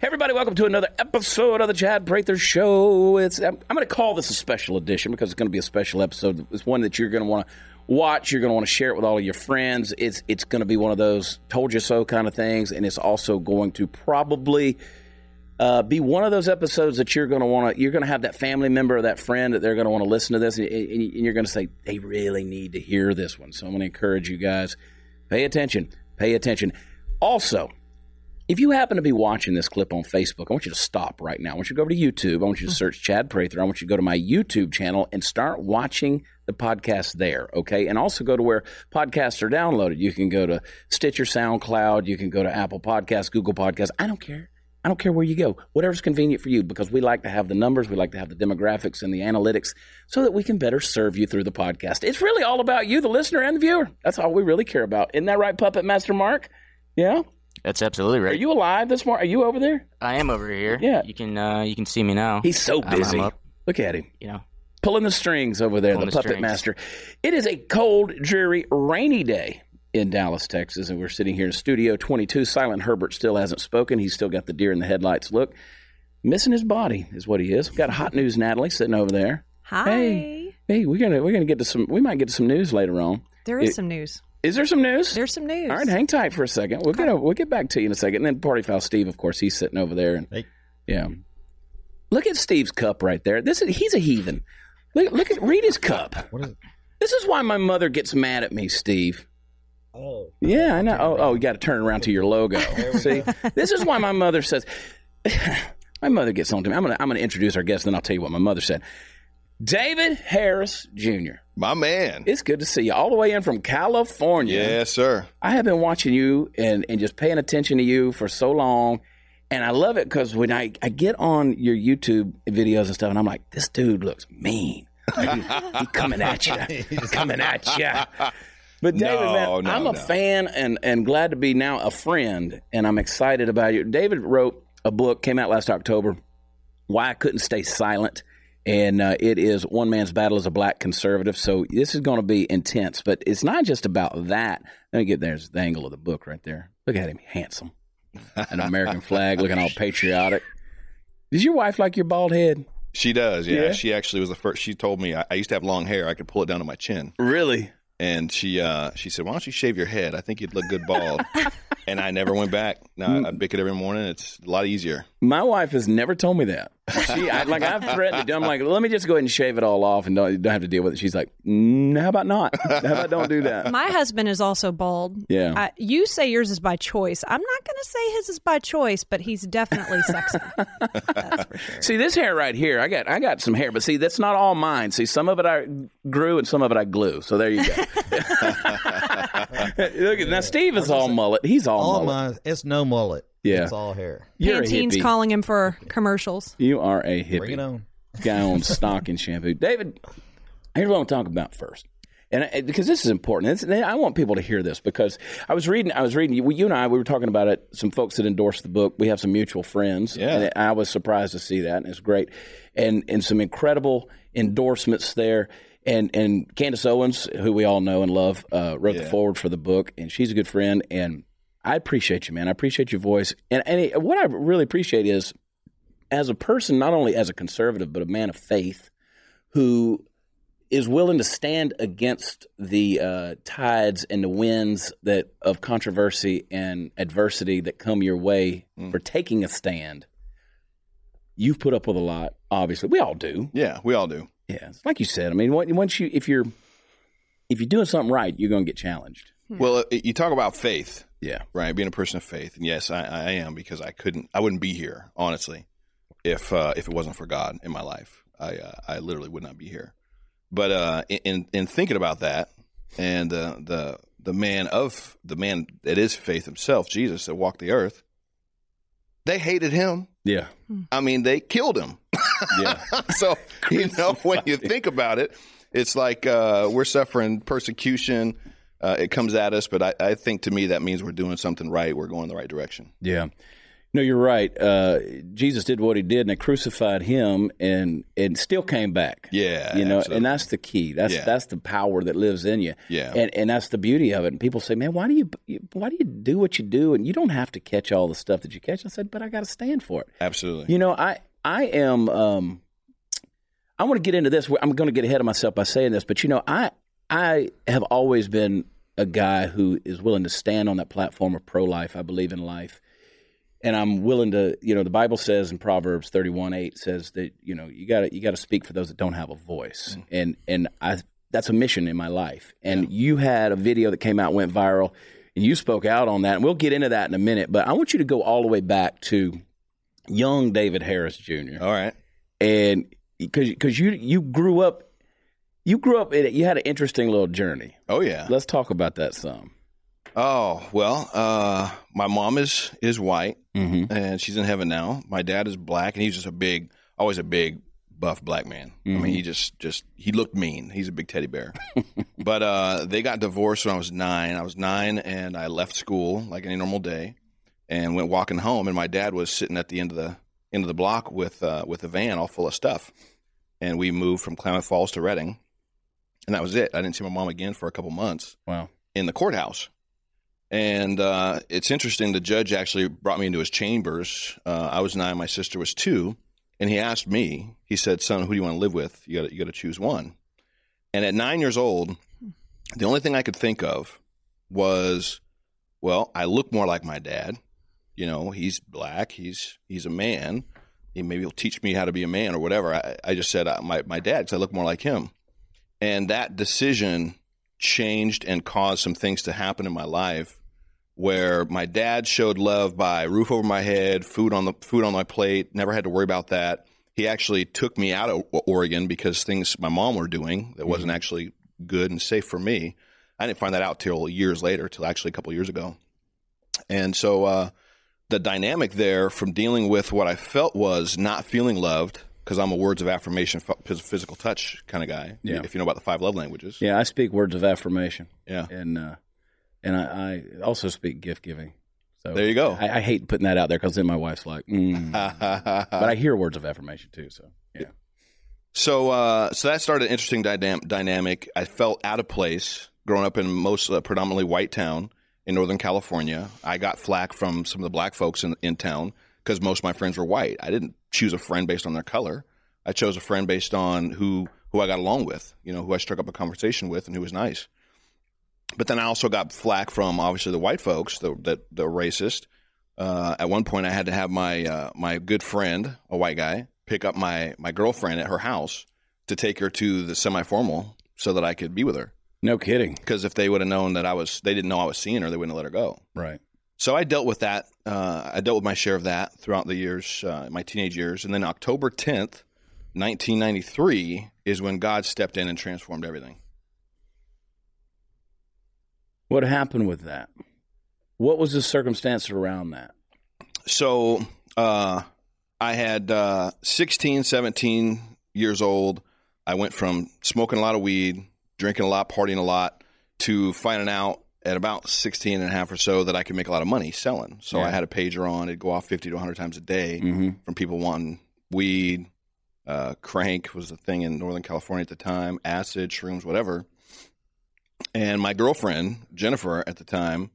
Everybody, welcome to another episode of the Chad Prather Show. It's I'm, I'm going to call this a special edition because it's going to be a special episode. It's one that you're going to want to watch. You're going to want to share it with all of your friends. It's it's going to be one of those told you so kind of things, and it's also going to probably uh, be one of those episodes that you're going to want to. You're going to have that family member or that friend that they're going to want to listen to this, and, and you're going to say they really need to hear this one. So I'm going to encourage you guys, pay attention, pay attention. Also, if you happen to be watching this clip on Facebook, I want you to stop right now. I want you to go over to YouTube. I want you to search Chad Prather. I want you to go to my YouTube channel and start watching the podcast there, okay? And also go to where podcasts are downloaded. You can go to Stitcher, SoundCloud. You can go to Apple Podcasts, Google Podcasts. I don't care. I don't care where you go, whatever's convenient for you, because we like to have the numbers, we like to have the demographics and the analytics so that we can better serve you through the podcast. It's really all about you, the listener and the viewer. That's all we really care about. Isn't that right, Puppet Master Mark? Yeah? That's absolutely right. Are you alive this morning? Are you over there? I am over here. Yeah. You can uh, you can see me now. He's so I'm- I'm busy. up. Look at him. You know. Pulling the strings over there, the the puppet strings. master. It is a cold, dreary, rainy day in Dallas, Texas, and we're sitting here in Studio 22. Silent Herbert still hasn't spoken. He's still got the deer in the headlights look. Missing his body is what he is. Got hot news, Natalie, sitting over there. Hi. Hey. Hey, we're gonna we're gonna get to some. We might get to some news later on. There is It- some news. Is there some news? There's some news. All right, hang tight for a second. We'll get we'll get back to you in a second. And then Party Foul Steve, of course, he's sitting over there. And Hey. yeah, look at Steve's cup right there. This is he's a heathen. Look look at read his cup. What is it? This is why my mother gets mad at me, Steve. Oh, Yeah, I know. Oh, oh, you got to turn around to your logo. See, this is why my mother says. my mother gets on to me. I'm gonna I'm gonna introduce our guest, and then I'll tell you what my mother said. David Harris Jr. My man. It's good to see you all the way in from California. Yes, sir. I have been watching you and, and just paying attention to you for so long. And I love it because when I, I get on your YouTube videos and stuff, and I'm like, this dude looks mean. Like, he, he coming at you. He's coming at you. But David, No, man, no, I'm a no. fan and, and glad to be now a friend, and I'm excited about you. David wrote a book, came out last October, Why I Couldn't Stay Silent. And uh, it is One Man's Battle as a Black Conservative. So this is going to be intense, but it's not just about that. Let me get there's the angle of the book right there. Look at him, handsome. An American flag, looking all patriotic. Does your wife like your bald head? She does. Yeah. Yeah? She actually was the first. She told me I, I used to have long hair. I could pull it down to my chin. Really? And she uh, she said, "Why don't you shave your head? I think you'd look good bald." and I never went back. Now I, I bick it every morning. It's a lot easier. My wife has never told me that. She, I, like, I've threatened to do. I'm like, let me just go ahead and shave it all off and don't, don't have to deal with it. She's like, mm, how about not? How about don't do that? My husband is also bald. Yeah. Uh, you say yours is by choice. I'm not going to say his is by choice, but he's definitely sexy. That's for sure. See this hair right here. I got I got some hair, but see that's not all mine. See some of it I grew and some of it I glue. So there you go. Look at now. Steve is all mullet. He's all, all mullet. mine. It's no mullet. Yeah. it's all hair. You're a Pantene's hippie. calling him for commercials. you are a hippie. Bring it on. Guy on stock and shampoo. David, here's what I want to talk about first. And I, because this is important, It's- I want people to hear this because I was reading. I was reading. You, you and I, we were talking about it. Some folks that endorsed the book. We have some mutual friends, Yeah. and I was surprised to see that, and it's great. And and some incredible endorsements there. And and Candace Owens, who we all know and love, uh, wrote the Yeah. foreword for the book, and she's a good friend. And I appreciate you, man. I appreciate your voice. And and it- what I really appreciate is as a person, not only as a conservative, but a man of faith who is willing to stand against the uh, tides and the winds that of controversy and adversity that come your way for taking a stand. You've put up with a lot, obviously. We all do. Yeah, we all do. Yeah, it's like you said. I mean, once you if you're if you're doing something right, you're going to get challenged. Well, uh, you talk about faith, Yeah, right? Being a person of faith, and yes, I, I am because I couldn't, I wouldn't be here honestly if uh, if it wasn't for God in my life. I uh, I literally would not be here. But uh, in in thinking about that, and uh, the the man of the man that is faith himself, Jesus, that walked the earth, they hated him. yeah, I mean, they killed him. yeah. so you know when you think about it, it's like uh, we're suffering persecution. Uh, it comes at us, but I, I think to me that means we're doing something right. We're going the right direction. Yeah. No, you're right. Uh, Jesus did what he did, and they crucified him, and and still came back. Yeah, you know, absolutely. and that's the key. That's Yeah. that's the power that lives in you. Yeah. and and that's the beauty of it. And people say, "Man, why do you why do you do what you do?" And you don't have to catch all the stuff that you catch. I said, "But I got to stand for it." Absolutely. You know, I I am. Um, I want to get into this. I'm going to get ahead of myself by saying this, but you know, I I have always been a guy who is willing to stand on that platform of pro life. I believe in life, and I'm willing to. You know, the Bible says in Proverbs 31 8 says that you know you got to you got to speak for those that don't have a voice, and and I that's a mission in my life. And you had a video that came out went viral, and you spoke out on that, and we'll get into that in a minute. But I want you to go all the way back to young David Harris Jr. All right. and because because you you grew up you grew up in it, you had an interesting little journey. Oh yeah. Let's talk about that some. Oh well, uh, my mom is is white Mm-hmm. and she's in heaven now. My dad is black and he's just a big, always a big buff black man. I mean, he just just he looked mean. He's a big teddy bear. but uh, they got divorced when I was nine. I was nine and I left school like any normal day and went walking home. And my dad was sitting at the end of the end of the block with uh, with a van all full of stuff. And we moved from Klamath Falls to Redding, and that was it. I didn't see my mom again for a couple months Wow. in the courthouse. And uh, it's interesting. The judge actually brought me into his chambers. Uh, I was nine, my sister was two, and he asked me. He said, "Son, who do you want to live with? You got you to choose one." And at nine years old, the only thing I could think of was, well, I look more like my dad. You know, he's black. He's he's a man. He maybe he'll teach me how to be a man or whatever. I, I just said uh, my my dad because I look more like him. And that decision changed and caused some things to happen in my life where my dad showed love by roof over my head, food on the food on my plate, never had to worry about that. He actually took me out of Oregon because things my mom were doing that wasn't actually good and safe for me. I didn't find that out till years later, till actually a couple years ago. And so uh, the dynamic there from dealing with what I felt was not feeling loved because I'm a words of affirmation, physical touch kind of guy. Yeah. If you know about the five love languages. Yeah, I speak words of affirmation. Yeah. And uh, and I, I also speak gift giving. So There you go. I, I hate putting that out there because then my wife's like, mm. but I hear words of affirmation too. So yeah. So, uh, so that started an interesting dynam- dynamic. I felt out of place growing up in most uh, predominantly white town in Northern California. I got flack from some of the black folks in, in town because most of my friends were white. I didn't choose a friend based on their color. I chose a friend based on who who I got along with, you know, who I struck up a conversation with, and who was nice. But then I also got flack from obviously the white folks the, that the racist. Uh, at one point, I had to have my uh, my good friend, a white guy, pick up my my girlfriend at her house to take her to the semi formal so that I could be with her. No kidding. Because if they would have known that I was, they didn't know I was seeing her, they wouldn't have let her go. Right. So I dealt with that. Uh, I dealt with my share of that throughout the years, uh, my teenage years, and then October tenth, nineteen ninety three, is when God stepped in and transformed everything. What happened with that? What was the circumstance around that? so uh, I had uh, 16, 17 years old. I went from smoking a lot of weed, drinking a lot, partying a lot, to finding out at about 16 and a half or so that I could make a lot of money selling. So Yeah. I had a pager on. It'd go off 50 to 100 times a day Mm-hmm. from people wanting weed. Uh, crank was the thing in Northern California at the time, acid, shrooms, whatever. And my girlfriend, Jennifer, at the time,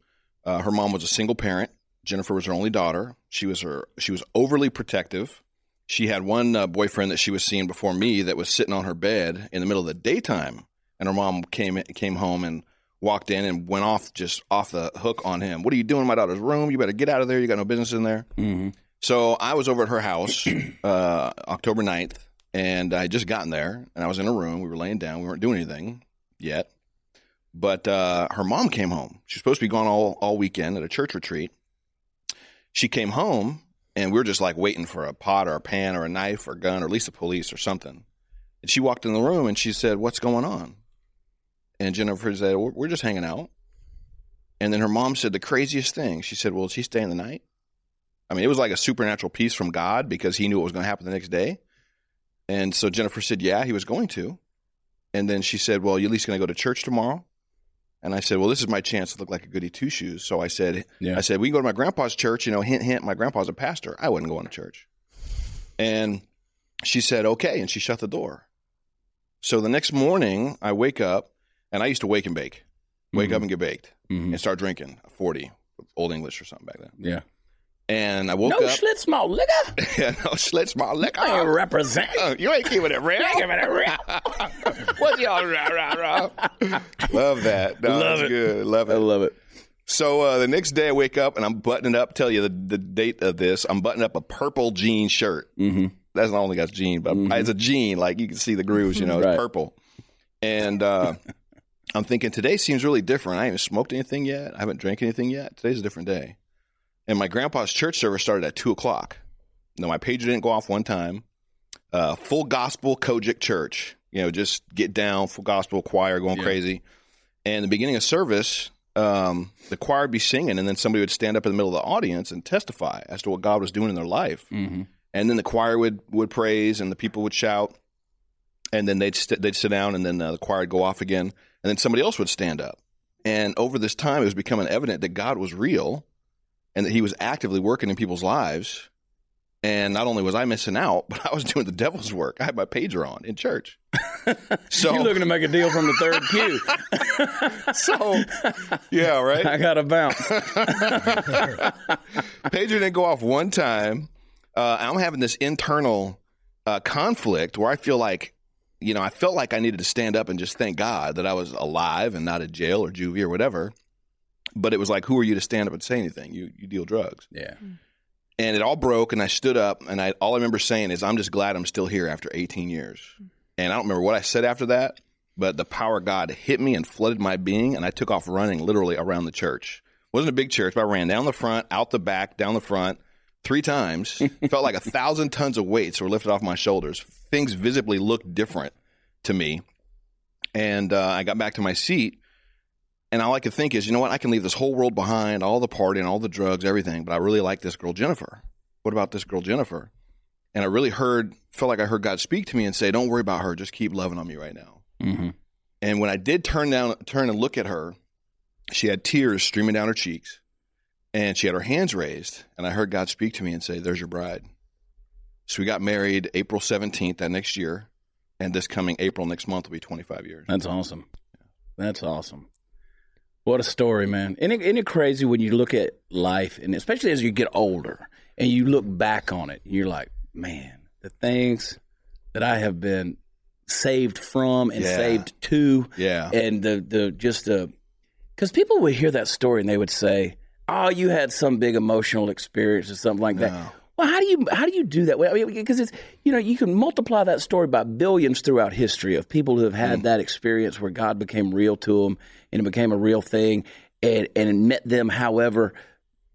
uh, her mom was a single parent. Jennifer was her only daughter. She was her. She was overly protective. She had one uh, boyfriend that she was seeing before me that was sitting on her bed in the middle of the daytime, and her mom came came home and walked in and went off just off the hook on him. What are you doing in my daughter's room? You better get out of there. You got no business in there. Mm-hmm. So I was over at her house uh, October 9th, and I had just gotten there, and I was in a room. We were laying down. We weren't doing anything yet. But uh, her mom came home. She was supposed to be gone all, all weekend at a church retreat. She came home, and we were just like waiting for a pot or a pan or a knife or a gun or at least the police or something. And she walked in the room and she said, What's going on? And Jennifer said, We're just hanging out. And then her mom said the craziest thing. She said, Well, is he staying the night? I mean, it was like a supernatural peace from God because he knew what was going to happen the next day. And so Jennifer said, Yeah, he was going to. And then she said, Well, you at least going to go to church tomorrow? And I said, well, this is my chance to look like a goody two shoes. So I said, Yeah. I said, we can go to my grandpa's church. You know, hint, hint. My grandpa's a pastor. I wouldn't go into church. And she said, okay. And she shut the door. So the next morning, I wake up, and I used to wake and bake, wake up and get baked, Mhm. and start drinking. Forty, Old English or something back then. Yeah. And I woke No up. Schlitz malt liquor. yeah, no Schlitz malt liquor. I ain't represent. Oh, you ain't keeping it real. Give it a rip. What's y'all rah, rah, rah? Love that. No, Love it. good. Love I love it. So uh, the next day I wake up and I'm buttoning up. Tell you the, the date of this. I'm buttoning up a purple jean shirt. Mm-hmm. That's not only got jean, but it's a jean. Like you can see the grooves. You know, it's Right. purple. And uh, I'm thinking today seems really different. I haven't smoked anything yet. I haven't drank anything yet. Today's a different day. And my grandpa's church service started at two o'clock. No, my pager didn't go off one time. Uh, full gospel COGIC church. You know, just get down, full gospel choir going Yeah. crazy. And the beginning of service, um, the choir would be singing, and then somebody would stand up in the middle of the audience and testify as to what God was doing in their life. Mm-hmm. And then the choir would would praise, and the people would shout, and then they'd st- they'd sit down, and then uh, the choir would go off again, and then somebody else would stand up. And over this time, it was becoming evident that God was real, and that He was actively working in people's lives. And not only was I missing out, but I was doing the devil's work. I had my pager on in church. So, You're looking to make a deal from the third pew. so yeah, right. I got to bounce. Pager didn't go off one time. Uh, I'm having this internal uh, conflict where I feel like, you know, I felt like I needed to stand up and just thank God that I was alive and not in jail or juvie or whatever. But it was like, who are you to stand up and say anything? You you deal drugs, Yeah. Mm. and it all broke. And I stood up, and I all I remember saying is, "I'm just glad I'm still here after 18 years." Mm. And I don't remember what I said after that, but the power of God hit me and flooded my being, and I took off running literally around the church. wasn't a big church, but I ran down the front, out the back, down the front three times. Felt like a thousand tons of weights were lifted off my shoulders. Things visibly looked different to me, and uh, I got back to my seat. And all I could think is, you know what? I can leave this whole world behind, all the partying, all the drugs, everything. But I really like this girl, Jennifer. What about this girl, Jennifer? And I really heard, felt like I heard God speak to me and say, "Don't worry about her. Just keep loving on me right now." Mm-hmm. And when I did turn down, turn and look at her, she had tears streaming down her cheeks, and she had her hands raised. And I heard God speak to me and say, "There's your bride." So we got married April seventeenth that next year, and this coming April next month will be twenty five years. That's awesome. That's awesome. What a story, man. Isn't it, isn't it crazy when you look at life, and especially as you get older and you look back on it, you're like, man, the things that I have been saved from and Yeah. saved to, Yeah, and the the just the because people would hear that story and they would say, "Oh, you had some big emotional experience or something like that." Well, how do you how do you do that? Well, I mean, because it's you know you can multiply that story by billions throughout history of people who have had Mm. that experience where God became real to them and it became a real thing and and it met them however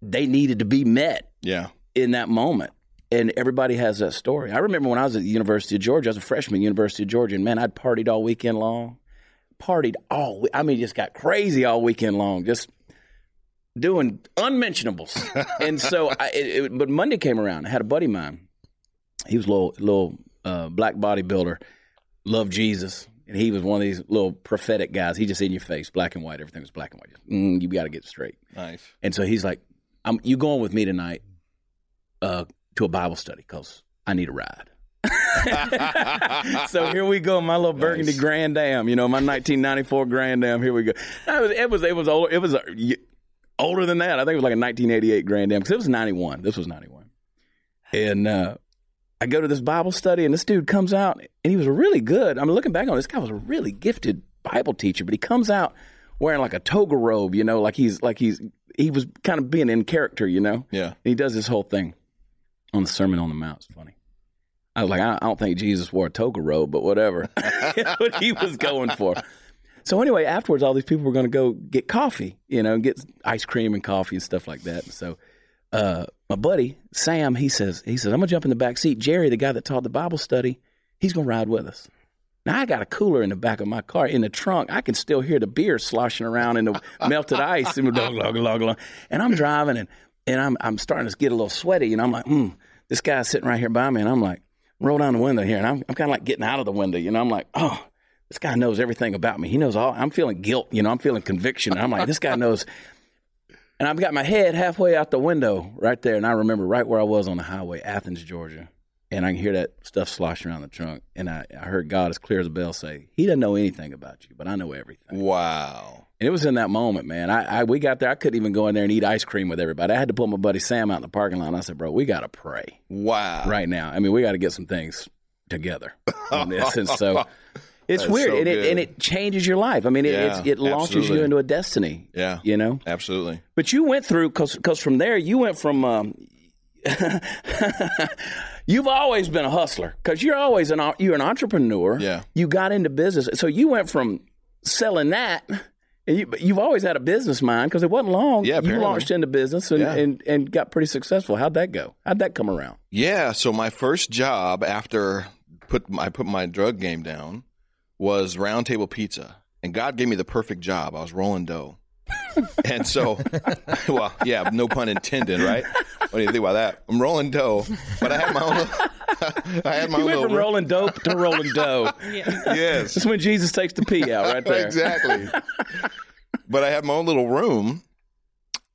they needed to be met yeah, in that moment. And everybody has that story. I remember when I was at the University of Georgia, I was a freshman at the University of Georgia, and man, I'd partied all weekend long. Partied all, I mean, just got crazy all weekend long, just doing unmentionables. and so, I, it, it, but Monday came around. I had a buddy of mine. He was a little, little uh, black bodybuilder, loved Jesus. And he was one of these little prophetic guys. He just in your face, black and white. Everything was black and white. Mm, you got to get straight. nice. And so he's like, I'm, "You going with me tonight uh, to a Bible study because I need a ride." so here we go, my little Burgundy Nice. Grand Am. You know, my 1994 Grand Am. Here we go. It was it was it was older. It was y- older than that. I think it was like a 1988 Grand Am because it was 91. This was 91. And uh, I go to this Bible study, and this dude comes out, and he was really good. I'm looking back on it, this guy was a really gifted Bible teacher, but he comes out wearing like a toga robe, you know, like he's like he's he was kind of being in character, you know. Yeah, And he does this whole thing on the Sermon on the Mount. It's funny. I was like, I I don't think Jesus wore a toga robe, but whatever. what he was going for. So anyway, afterwards, all these people were going to go get coffee, you know, get ice cream and coffee and stuff like that. And so uh, my buddy Sam, he says, he says, I'm gonna jump in the back seat. Jerry, the guy that taught the Bible study, he's gonna ride with us. Now I got a cooler in the back of my car in the trunk. I can still hear the beer sloshing around in the melted ice and glug, glug, glug, glug. and I'm driving and and I'm I'm starting to get a little sweaty and I'm like, hmm, this guy's sitting right here by me and I'm like, roll down the window here and I'm I'm kind of like getting out of the window, you know. I'm like, oh, this guy knows everything about me. He knows all. I'm feeling guilt. You know, I'm feeling conviction. And I'm like, this guy knows. And I've got my head halfway out the window right there, and I remember right where I was on the highway, Athens, Georgia, and I can hear that stuff sloshing around the trunk. And I, I heard God as clear as a bell say, "He doesn't know anything about you, but I know everything." Wow. And it was in that moment, man. I, I we got there. I couldn't even go in there and eat ice cream with everybody. I had to pull my buddy Sam out in the parking lot. And I said, "Bro, we got to pray Wow. right now. I mean, we got to get some things together on this." And so it's That's weird, so and, it, and it changes your life. I mean, it, Yeah, it's, it launches absolutely. you into a destiny. Yeah. You know, Absolutely. but you went through because from there you went from. Um, you've always been a hustler because you're always an you're an entrepreneur. Yeah. You got into business, so you went from selling that, and you, but you've always had a business mind because it wasn't long. Yeah, you launched into business and, Yeah. and and got pretty successful. How'd that go? How'd that come around? Yeah. So my first job after put I put my drug game down was Round Table Pizza, and God gave me the perfect job. I was rolling dough, and so, well, yeah, no pun intended, right? What do you think about that? I'm rolling dough, but I had my own. I had my You own went little from rolling dope to rolling dough. Yes, That's when Jesus takes the pee out right there. exactly. but I had my own little room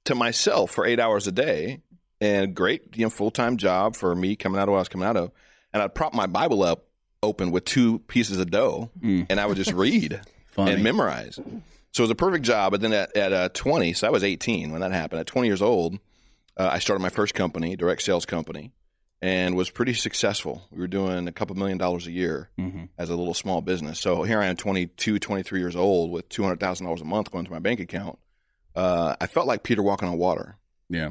to myself for eight hours a day, and great, you know, full time job for me coming out of what I was coming out of. And I'd prop my Bible up open with two pieces of dough, and I would just read and memorize. So it was a perfect job. But then at, at uh, 20, so I was 18 when that happened. At 20 years old, uh, I started my first company, direct sales company, and was pretty successful. We were doing a couple million dollars a year Mm-hmm. as a little small business. So here I am, 22, 23 years old, with $200,000 a month going to my bank account. Uh, I felt like Peter walking on water, Yeah.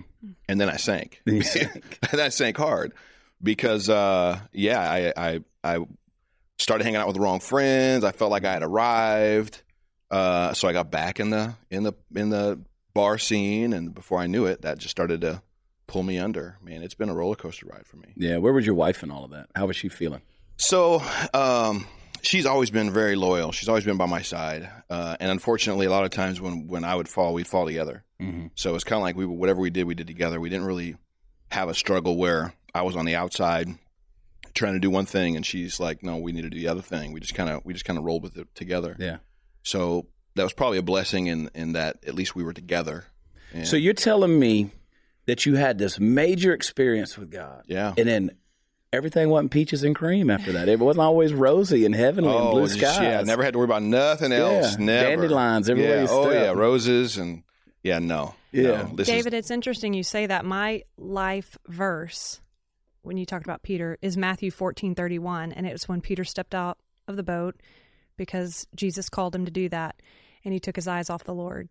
and then I sank. Then sank. and I sank hard because, uh, yeah, I, I, I started hanging out with the wrong friends. I felt like I had arrived. Uh, so I got back in the in the in the bar scene, and before I knew it, that just started to pull me under. Man, it's been a roller coaster ride for me. Yeah. Where was your wife and all of that? How was she feeling? So um, she's always been very loyal. She's always been by my side, uh, and unfortunately, a lot of times when when I would fall, we'd fall together. Mm-hmm. So it's kind of like we whatever we did, we did together. We didn't really have a struggle where I was on the outside trying to do one thing, and she's like, "No, we need to do the other thing." We just kind of we just kind of rolled with it together. Yeah. So that was probably a blessing in in that at least we were together. And- So you're telling me that you had this major experience with God, yeah. and then everything wasn't peaches and cream after that. It wasn't always rosy and heavenly and blue oh, just- skies. Oh, yeah, never had to worry about nothing else. Yeah, Never dandelions everywhere Yeah. Oh yeah, roses and yeah, no, Yeah. no. This David, is, it's interesting you say that. My life verse, when you talked about Peter, is Matthew fourteen thirty one, and it was when Peter stepped out of the boat because Jesus called him to do that, and he took his eyes off the Lord.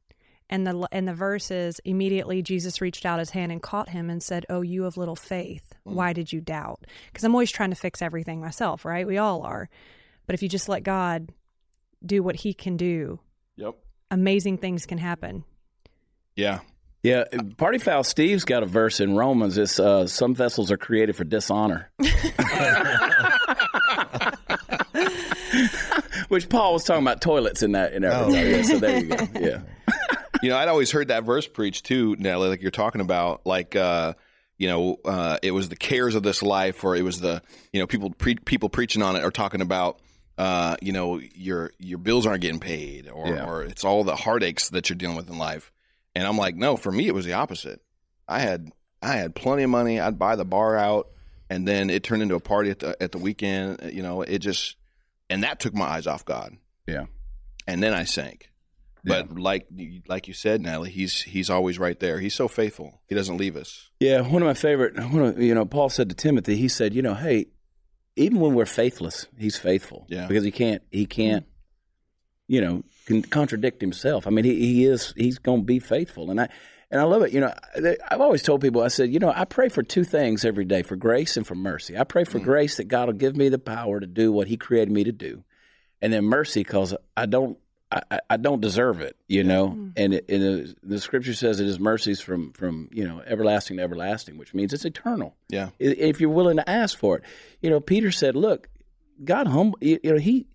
And the and the verse is immediately Jesus reached out his hand and caught him and said, "Oh, you of little faith, mm. why did you doubt?" Because I'm always trying to fix everything myself, right? We all are, but if you just let God do what He can do, Yep. amazing things can happen. Yeah. Yeah, Party Foul Steve's got a verse in Romans. It's uh, some vessels are created for dishonor, which Paul was talking about toilets in that in everybody. Oh. Yeah, so there you go. Yeah, You know, I'd always heard that verse preached too, Natalie, like you're talking about, like, uh, you know, uh, it was the cares of this life, or it was the, you know, people pre- people preaching on it are talking about, uh, you know, your your bills aren't getting paid, or, Yeah. or it's all the heartaches that you're dealing with in life. And I'm like, no, for me, it was the opposite. I had I had plenty of money. I'd buy the bar out, and then it turned into a party at the at the weekend. Uh, you know, it just, and that took my eyes off God. yeah. and then I sank. But like like you said, Natalie, he's he's always right there. He's so faithful. He doesn't leave us. Yeah, one of my favorite. One of, you know, Paul said to Timothy, he said, you know, hey, even when we're faithless, he's faithful. Yeah. because he can't. He can't. You know, can contradict himself. I mean, he, he is. He's going to be faithful, and I and I love it. You know, I've always told people. I said, you know, I pray for two things every day: for grace and for mercy. I pray for mm. grace that God will give me the power to do what He created me to do, and then mercy because I don't. I, I- don't deserve it, you know, mm. and, it, and it, the scripture says it is mercies from from you know everlasting to everlasting, which means it's eternal. Yeah. If you're willing to ask for it. You know, Peter said, "Look, God humble. You know, he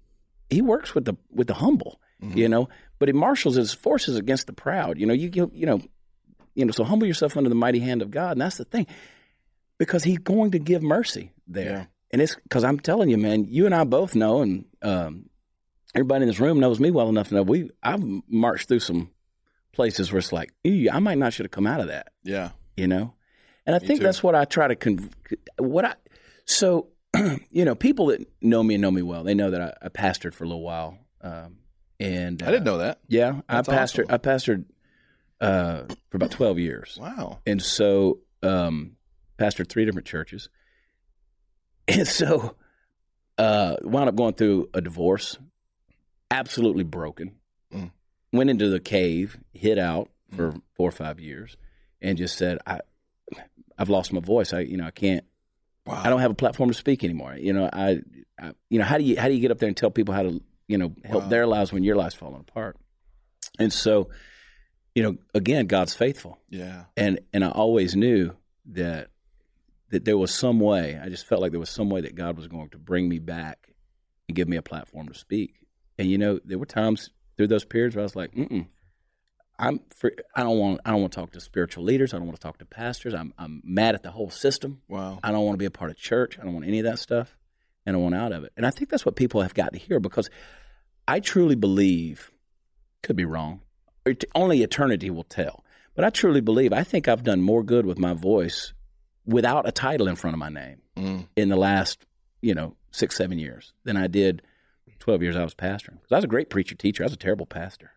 he works with the with the humble. You know, but he marshals his forces against the proud. You know, you you you know, you know. So humble yourself under the mighty hand of God, and that's the thing, because He's going to give mercy there. Yeah. And it's because I'm telling you, man. You and I both know, and um, everybody in this room knows me well enough to know we I've marched through some places where it's like, I might not should have come out of that, Yeah. you know. And I think too. that's what I try to con- what I so you know people that know me and know me well they know that I, I pastored for a little while um, and I didn't know that. yeah That's I pastored awesome. I pastored uh, for about twelve years Wow. and so um, pastored three different churches, and so uh, wound up going through a divorce, absolutely broken. Mm. Went into the cave, hid out for four or five years, and just said, "I, I've lost my voice. I, you know, I can't. Wow. I don't have a platform to speak anymore. You know, I, I, you know, how do you how do you get up there and tell people how to, you know, help Wow. their lives when your life's falling apart? And so, you know, again, God's faithful Yeah. and and I always knew that that there was some way. I just felt like there was some way that God was going to bring me back and give me a platform to speak. And you know, there were times through those periods where I was like, Mm-mm, "I'm for, I don't want I don't want to talk to spiritual leaders. I don't want to talk to pastors. I'm I'm mad at the whole system. Wow. I don't want to be a part of church. I don't want any of that stuff, and I want out of it. And I think that's what people have got to hear because I truly believe, could be wrong, only eternity will tell. But I truly believe, I think I've done more good with my voice without a title in front of my name Mm. in the last, you know, six, seven years than I did 12 years I was pastoring. Because I was a great preacher teacher. I was a terrible pastor.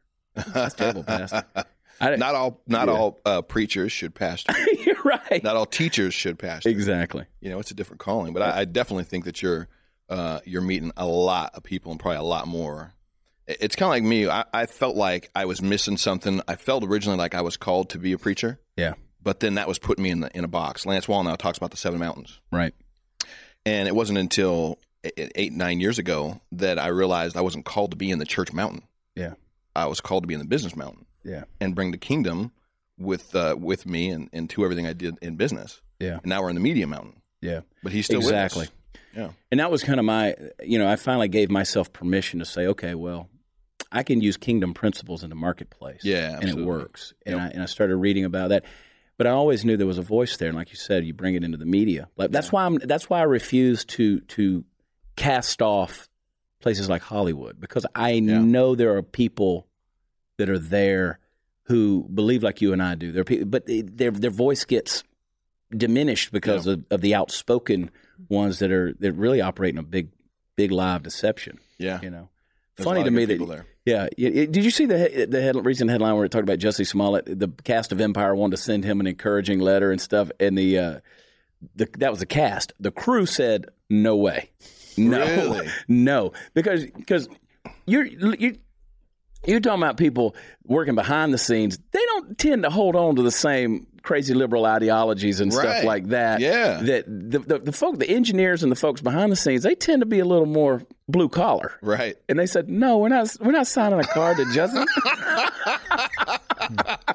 That's terrible pastor. Not all not Yeah. all uh, preachers should pastor. you're right. not all teachers should pastor. Exactly. You know, it's a different calling. But I, I definitely think that you're uh, you're meeting a lot of people and probably a lot more. It's kind of like me. I, I felt like I was missing something. I felt originally like I was called to be a preacher, Yeah. but then that was putting me in the in a box. Lance Wallnau talks about the seven mountains, Right. and it wasn't until eight nine years ago that I realized I wasn't called to be in the church mountain. Yeah. I was called to be in the business mountain Yeah. and bring the kingdom with uh, with me and, and to everything I did in business. Yeah. And now we're in the media mountain, Yeah. but he's still Exactly. Yeah. And that was kind of my, you know, I finally gave myself permission to say, okay, well, I can use kingdom principles in the marketplace. Yeah, And it absolutely. works. And, I, and I started reading about that. But I always knew there was a voice there. And like you said, you bring it into the media. Like that's why I'm, that's why I refuse to, to cast off places like Hollywood because I know there are people that are there who believe like you and I do. There are people, but they, their, their voice gets diminished because of, of the outspoken ones that are that really operate in a big big live deception. Yeah. You know, There's funny to me that there. yeah. Did you see the the head, recent headline where it talked about Jussie Smollett? The cast of Empire wanted to send him an encouraging letter and stuff, and the uh, the that was the cast. The crew said no way, no, Really? no, because because you're you. You're talking about people working behind the scenes. They don't tend to hold on to the same crazy liberal ideologies and stuff like that. Yeah. That the, the the folk, the engineers and the folks behind the scenes, they tend to be a little more blue collar. Right. And they said, "No, we're not. We're not signing a card to Justin."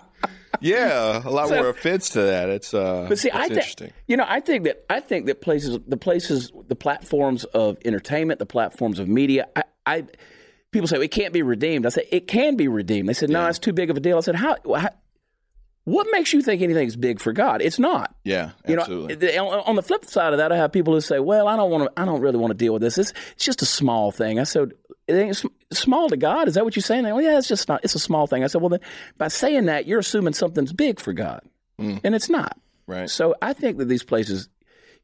Yeah, a lot more offense to that. It's uh But see, I interesting. think you know, I think that I think that places, the places, the platforms of entertainment, the platforms of media, I, I people say well, it can't be redeemed. I say it can be redeemed. They said, "No, it's too big of a deal." I said, "How?" how what makes you think anything's big for God? It's not. Yeah, You absolutely. know, on the flip side of that, I have people who say, "Well, I don't want to. I don't really want to deal with this. It's, it's just a small thing." I said, "It ain't small to God. Is that what you're saying?" They, well, yeah, it's just not. It's a small thing. I said, "Well, then by saying that, you're assuming something's big for God, mm. and it's not." right. So I think that these places,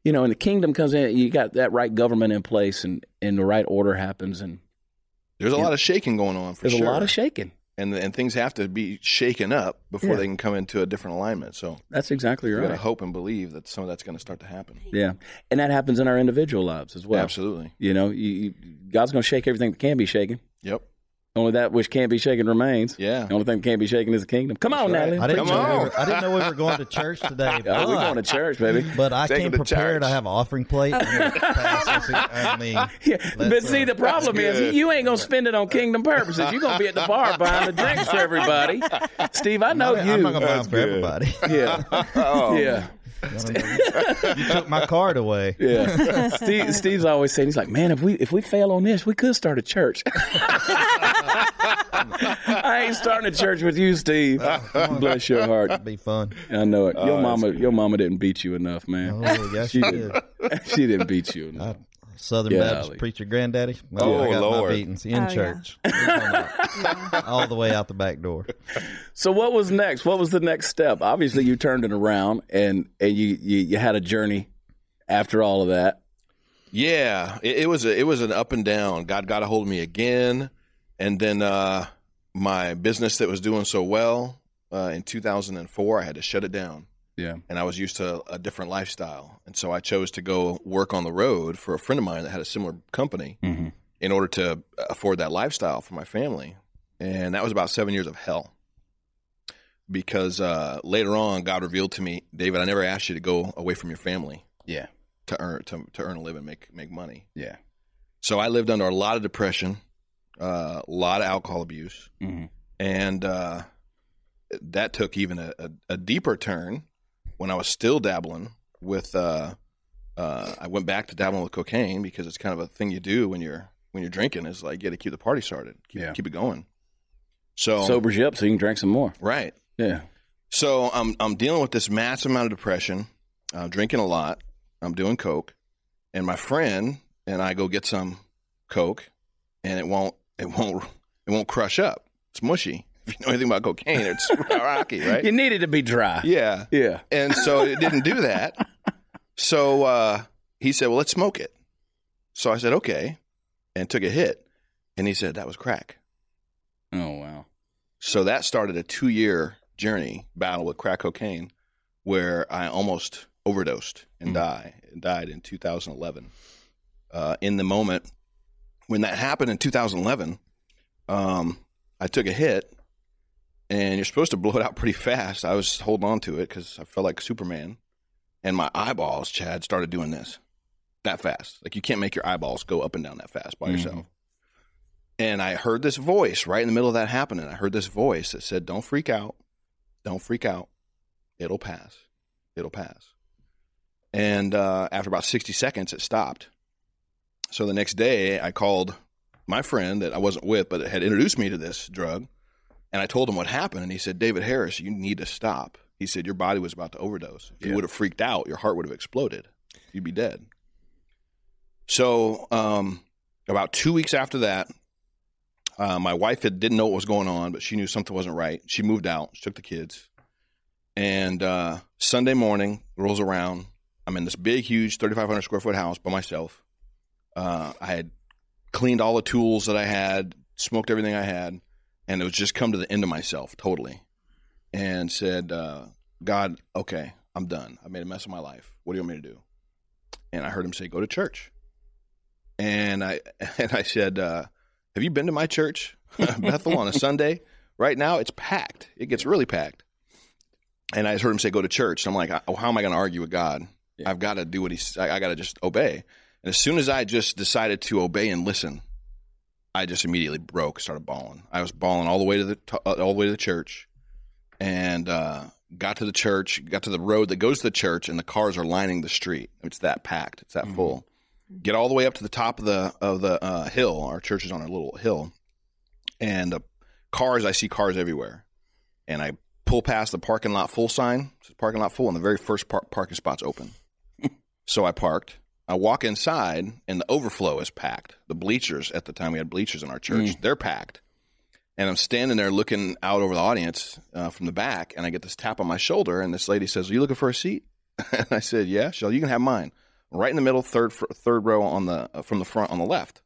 you know, and the kingdom comes in, you got that right government in place, and and the right order happens, and There's a lot of shaking going on for sure. there's sure. a lot of shaking. And and things have to be shaken up before Yeah. they can come into a different alignment. So That's exactly right. we got to hope and believe that some of that's going to start to happen. Yeah, and that happens in our individual lives as well. Absolutely. You know, you, you, God's going to shake everything that can be shaken. Yep. Only that which can't be shaken remains. Yeah. The only thing that can't be shaken is the kingdom. Come on, right. Natalie. I didn't, Come know we on. were, I didn't know we were going to church today. Yeah, we're going to church, baby. But I Take came them to prepared. church. I have an offering plate. I'm gonna pass this- I mean, Yeah, but let's, see, uh, the problem that's is good. you ain't gonna spend it on kingdom purposes. You're gonna be at the bar buying the drinks for everybody. Steve, I know you. I'm you. not going to buy them for good. everybody. yeah, Oh, yeah, you took my card away. yeah. Steve, Steve's always saying he's like, man, if we if we fail on this, we could start a church. I ain't starting a church with you, Steve. Bless your heart. It'd be fun. I know it. Your Oh, mama, your mama didn't beat you enough, man. Oh, yes, She you did. did. she didn't beat you enough. I Southern Yeah, Baptist preacher granddaddy. Well, Oh, I got Lord. my beatings in Oh, yeah. church, all the way out the back door. So what was next? What was the next step? Obviously, you turned it around, and and you you, you had a journey after all of that. Yeah, it, it was a, it was an up and down. God got a hold of me again, and then uh, my business that was doing so well uh, in 2004, I had to shut it down, Yeah. and I was used to a different lifestyle, and so I chose to go work on the road for a friend of mine that had a similar company Mm-hmm. in order to afford that lifestyle for my family, and that was about seven years of hell. Because uh, later on, God revealed to me, David, I never asked you to go away from your family Yeah. to earn to, to earn a living, make make money. Yeah. So I lived under a lot of depression, uh, a lot of alcohol abuse, Mhm. and uh, that took even a, a, a deeper turn when I was still dabbling with. Uh, uh, I went back to dabbling with cocaine because it's kind of a thing you do when you're when you're drinking. Is like you got to keep the party started, keep, Yeah. keep it going. So Sobers you up so you can drink some more. right, Yeah. so I'm I'm dealing with this massive amount of depression. I'm drinking a lot. I'm doing coke, and my friend and I go get some coke, and it won't it won't it won't crush up. It's mushy. If you know anything about cocaine, it's rocky, right? You need it to be dry. Yeah, Yeah. and so it didn't do that. So uh, he said, "Well, let's smoke it." So I said, "Okay," and took a hit, and he said that was crack. Oh wow. So that started a two year journey battle with crack cocaine where I almost overdosed and Mhm. die and died in 2011. Uh, in the moment when that happened in 2011, um, I took a hit and you're supposed to blow it out pretty fast. I was holding on to it because I felt like Superman and my eyeballs, Chad, started doing this that fast. Like you can't make your eyeballs go up and down that fast by Mhm. yourself. And I heard this voice right in the middle of that happening. I heard this voice that said, Don't freak out. Don't freak out. It'll pass. It'll pass. And uh, after about 60 seconds, it stopped. So the next day, I called my friend that I wasn't with, but had introduced me to this drug. And I told him what happened. And he said, David Harris, you need to stop. He said, Your body was about to overdose. If you would have freaked out, your heart would have exploded. You'd be dead. So, um, about two weeks after that, uh, my wife had, didn't know what was going on, but she knew something wasn't right. She moved out, she took the kids. And uh, Sunday morning rolls around. I'm in this big, huge 3,500 square foot house by myself. Uh, I had cleaned all the tools that I had, smoked everything I had, and it was just come to the end of myself totally. And said, uh, God, okay, I'm done. I made a mess of my life. What do you want me to do? And I heard him say, Go to church. And I and I said, uh, Have you been to my church, Bethel, on a Sunday? Right now, it's packed. It gets really packed. And I just heard him say, "Go to church." And I'm like, oh, "How am I going to argue with God? Yeah. I've got to do what he's. I, I got to just obey." And as soon as I just decided to obey and listen, I just immediately broke, started bawling. I was bawling all the way to the to- uh, all the way to the church, and uh, got to the church, got to the road that goes to the church, and the cars are lining the street. It's that packed. It's that Mhm. full. Get all the way up to the top of the of the uh, hill. Our church is on a little hill, and the cars. I see cars everywhere, and I pull past the parking lot full sign. It says parking lot full, and the very first par- parking spot's open. so I parked. I walk inside, and the overflow is packed. The bleachers at the time we had bleachers in our church. They're packed, and I'm standing there looking out over the audience uh, from the back, and I get this tap on my shoulder, and this lady says, "Are you looking for a seat?" and I said, "Yeah." She goes, "You can have mine." Right in the middle, third fr- third row on the uh, from the front on the left.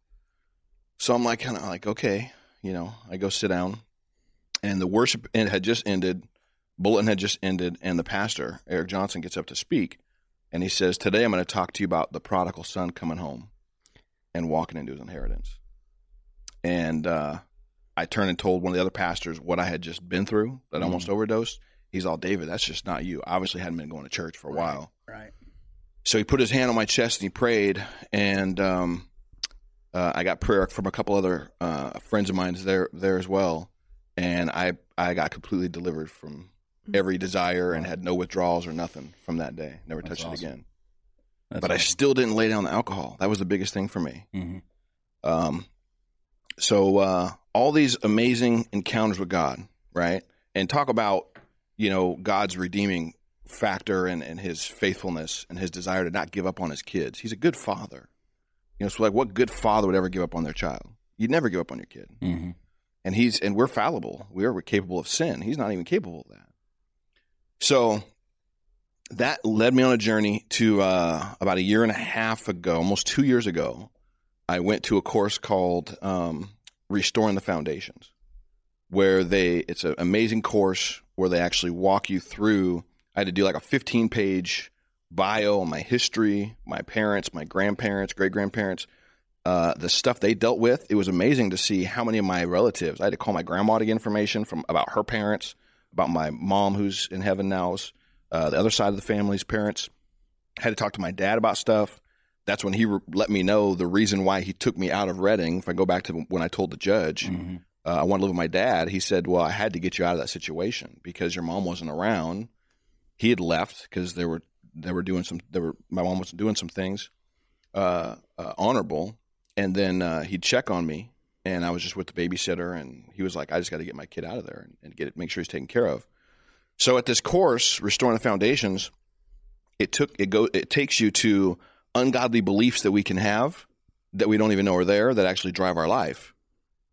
So I'm like, kind of like, okay, you know, I go sit down, and the worship had just ended, bulletin had just ended, and the pastor Eric Johnson gets up to speak, and he says, "Today I'm going to talk to you about the prodigal son coming home, and walking into his inheritance." And uh, I turned and told one of the other pastors what I had just been through, that I almost overdosed. He's all, David, that's just not you. Obviously, hadn't been going to church for a while. Right. So he put his hand on my chest and he prayed, and um, uh, I got prayer from a couple other uh, friends of mine there there as well, and I I got completely delivered from every desire and had no withdrawals or nothing from that day. Never That's touched awesome. it again. That's but I still didn't lay down the alcohol. That was the biggest thing for me. Mhm. Um, so uh, all these amazing encounters with God, right? And talk about you know God's redeeming factor and, and His faithfulness and His desire to not give up on His kids. He's a good father, You know, so like, what good father would ever give up on their child? You'd never give up on your kid. Mm-hmm. And he's and we're fallible. We are capable of sin. He's not even capable of that. So that led me on a journey to uh, about a year and a half ago, almost two years ago. I went to a course called um, Restoring the Foundations, where they it's an amazing course where they actually walk you through. I had to do like a 15 page bio on my history, my parents, my grandparents, great grandparents, uh, the stuff they dealt with. It was amazing to see how many of my relatives. I had to call my grandma to get information from about her parents, about my mom who's in heaven now, uh, the other side of the family's parents. I had to talk to my dad about stuff. That's when he re- let me know the reason why he took me out of Redding. If I go back to when I told the judge Mm-hmm. uh, I want to live with my dad, he said, "Well, I had to get you out of that situation because your mom wasn't around. He had left because they were they were doing some. They were my mom was doing some things uh, uh, honorable, and then uh, he'd check on me, and I was just with the babysitter, and he was like, "I just got to get my kid out of there and, and get it, make sure he's taken care of." So at this course, restoring the foundations, it took it go it takes you to ungodly beliefs that we can have that we don't even know are there that actually drive our life.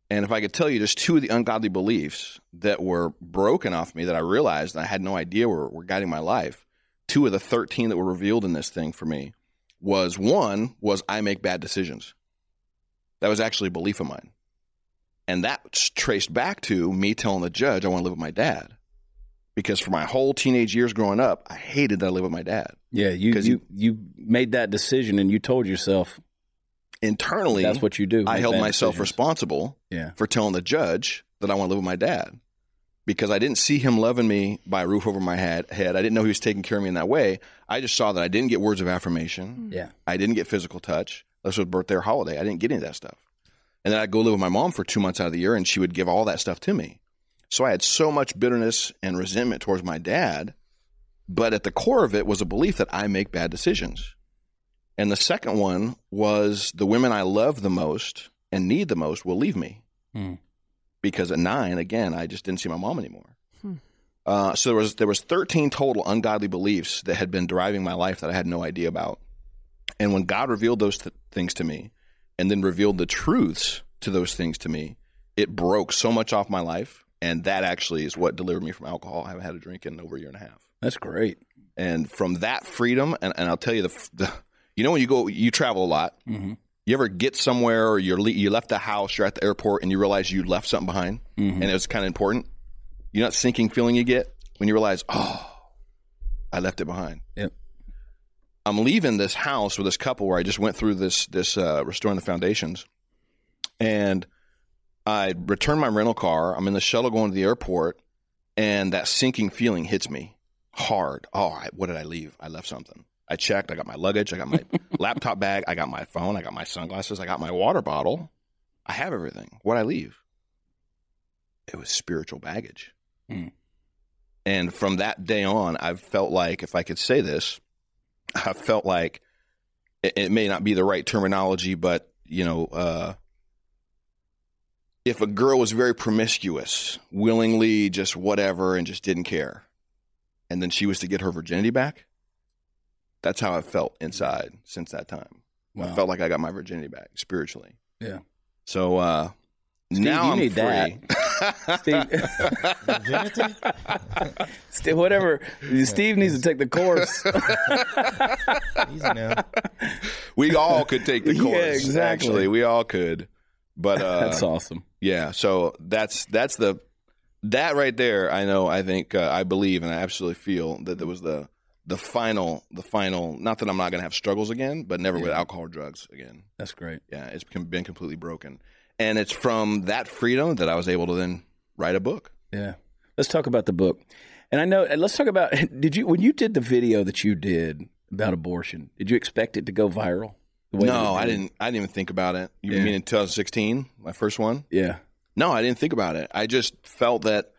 And if I could tell you just two of the ungodly beliefs that were broken off me that I realized I had no idea were, were guiding my life, two of the 13 that were revealed in this thing for me was one was I make bad decisions. That was actually a belief of mine. And that's traced back to me telling the judge I want to live with my dad. Because for my whole teenage years growing up, I hated that I lived with my dad. Yeah, you you you made that decision and you told yourself Internally, that's what you do. I held myself decisions. responsible Yeah. for telling the judge that I want to live with my dad because I didn't see him loving me by a roof over my head. head. I didn't know he was taking care of me in that way. I just saw that I didn't get words of affirmation. Yeah. I didn't get physical touch. This was birthday or holiday. I didn't get any of that stuff. And then I'd go live with my mom for two months out of the year, and she would give all that stuff to me. So I had so much bitterness and resentment towards my dad. But at the core of it was a belief that I make bad decisions. And the second one was the women I love the most and need the most will leave me. Hmm. Because at nine, again, I just didn't see my mom anymore. Hmm. Uh, so there was there was 13 total ungodly beliefs that had been driving my life that I had no idea about. And when God revealed those th- things to me, and then revealed the truths to those things to me, it broke so much off my life, and that actually is what delivered me from alcohol. I haven't had a drink in over a year and a half That's great. and from that freedom and, and i'll tell you the, the you know when you go you travel a lot Mhm. you ever get somewhere or you're you left the house you're at the airport and you realize you left something behind and it was kind of important you know that sinking feeling you get when you realize oh i left it behind Yep. I'm leaving this house with this couple where i just went through this this uh, restoring the foundations and i return my rental car i'm in the shuttle going to the airport and that sinking feeling hits me hard. Oh, I, what did I leave? I left something. I checked. I got my luggage. I got my laptop bag. I got my phone. I got my sunglasses. I got my water bottle. I have everything. What did I leave? It was spiritual baggage. Hmm. And from that day on, I've felt like, if I could say this, I felt like it, it may not be the right terminology, but you know, uh, if a girl was very promiscuous, willingly just whatever, and just didn't care, and then she was to get her virginity back, that's how I felt inside since that time. I felt like I got my virginity back spiritually. Yeah. So uh, Steve, now you I'm need free. Steve, Steve, whatever. Steve needs to take the course. Easy now. we all could take the Yeah, course. exactly. Actually, we all could. But uh, That's awesome. Yeah, so that's that's the that right there. I know. I think. Uh, I believe, and I absolutely feel that there was the the final the final. Not that I'm not going to have struggles again, but never with alcohol or drugs again. That's great. Yeah, it's been completely broken, and it's from that freedom that I was able to then write a book. Yeah. Let's talk about the book. And I know, and let's talk about did you, when you did the video that you did about abortion, did you expect it to go viral? the way that No, I did? didn't. I didn't even think about it. You Yeah. mean in 2016, my first one? Yeah. No, I didn't think about it. I just felt that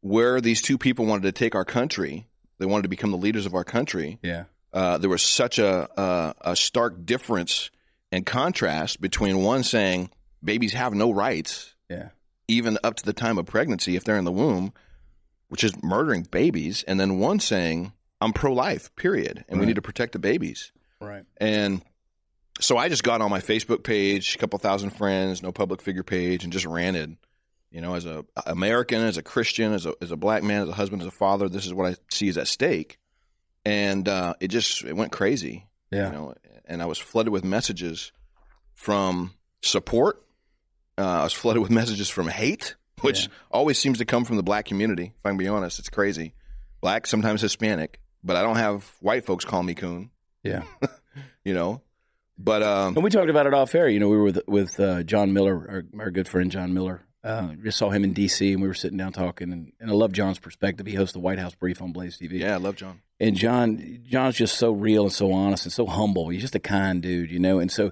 where these two people wanted to take our country, they wanted to become the leaders of our country. Yeah. uh, there was such a, a a stark difference and contrast between one saying babies have no rights, Yeah. even up to the time of pregnancy, if they're in the womb, which is murdering babies, and then one saying I'm pro-life, period, and we need to protect the babies. Right. And so I just got on my Facebook page, a couple thousand friends, no public figure page, and just ranted. You know, as a American, as a Christian, as a as a black man, as a husband, as a father, this is what I see is at stake, and uh, it just it went crazy. Yeah. You know, and I was flooded with messages from support. Uh, I was flooded with messages from hate, which always seems to come from the black community. If I can be honest, it's crazy. Black, sometimes Hispanic, but I don't have white folks call me coon. Yeah. You know, but um, And we talked about it off air. You know, we were with with uh, John Miller, our, our good friend John Miller. Uh, just saw him in D.C. and we were sitting down talking. And, and I love John's perspective. He hosts the White House Brief on Blaze TV. yeah, I love John. And John, John's just so real and so honest and so humble. He's just a kind dude, you know. And so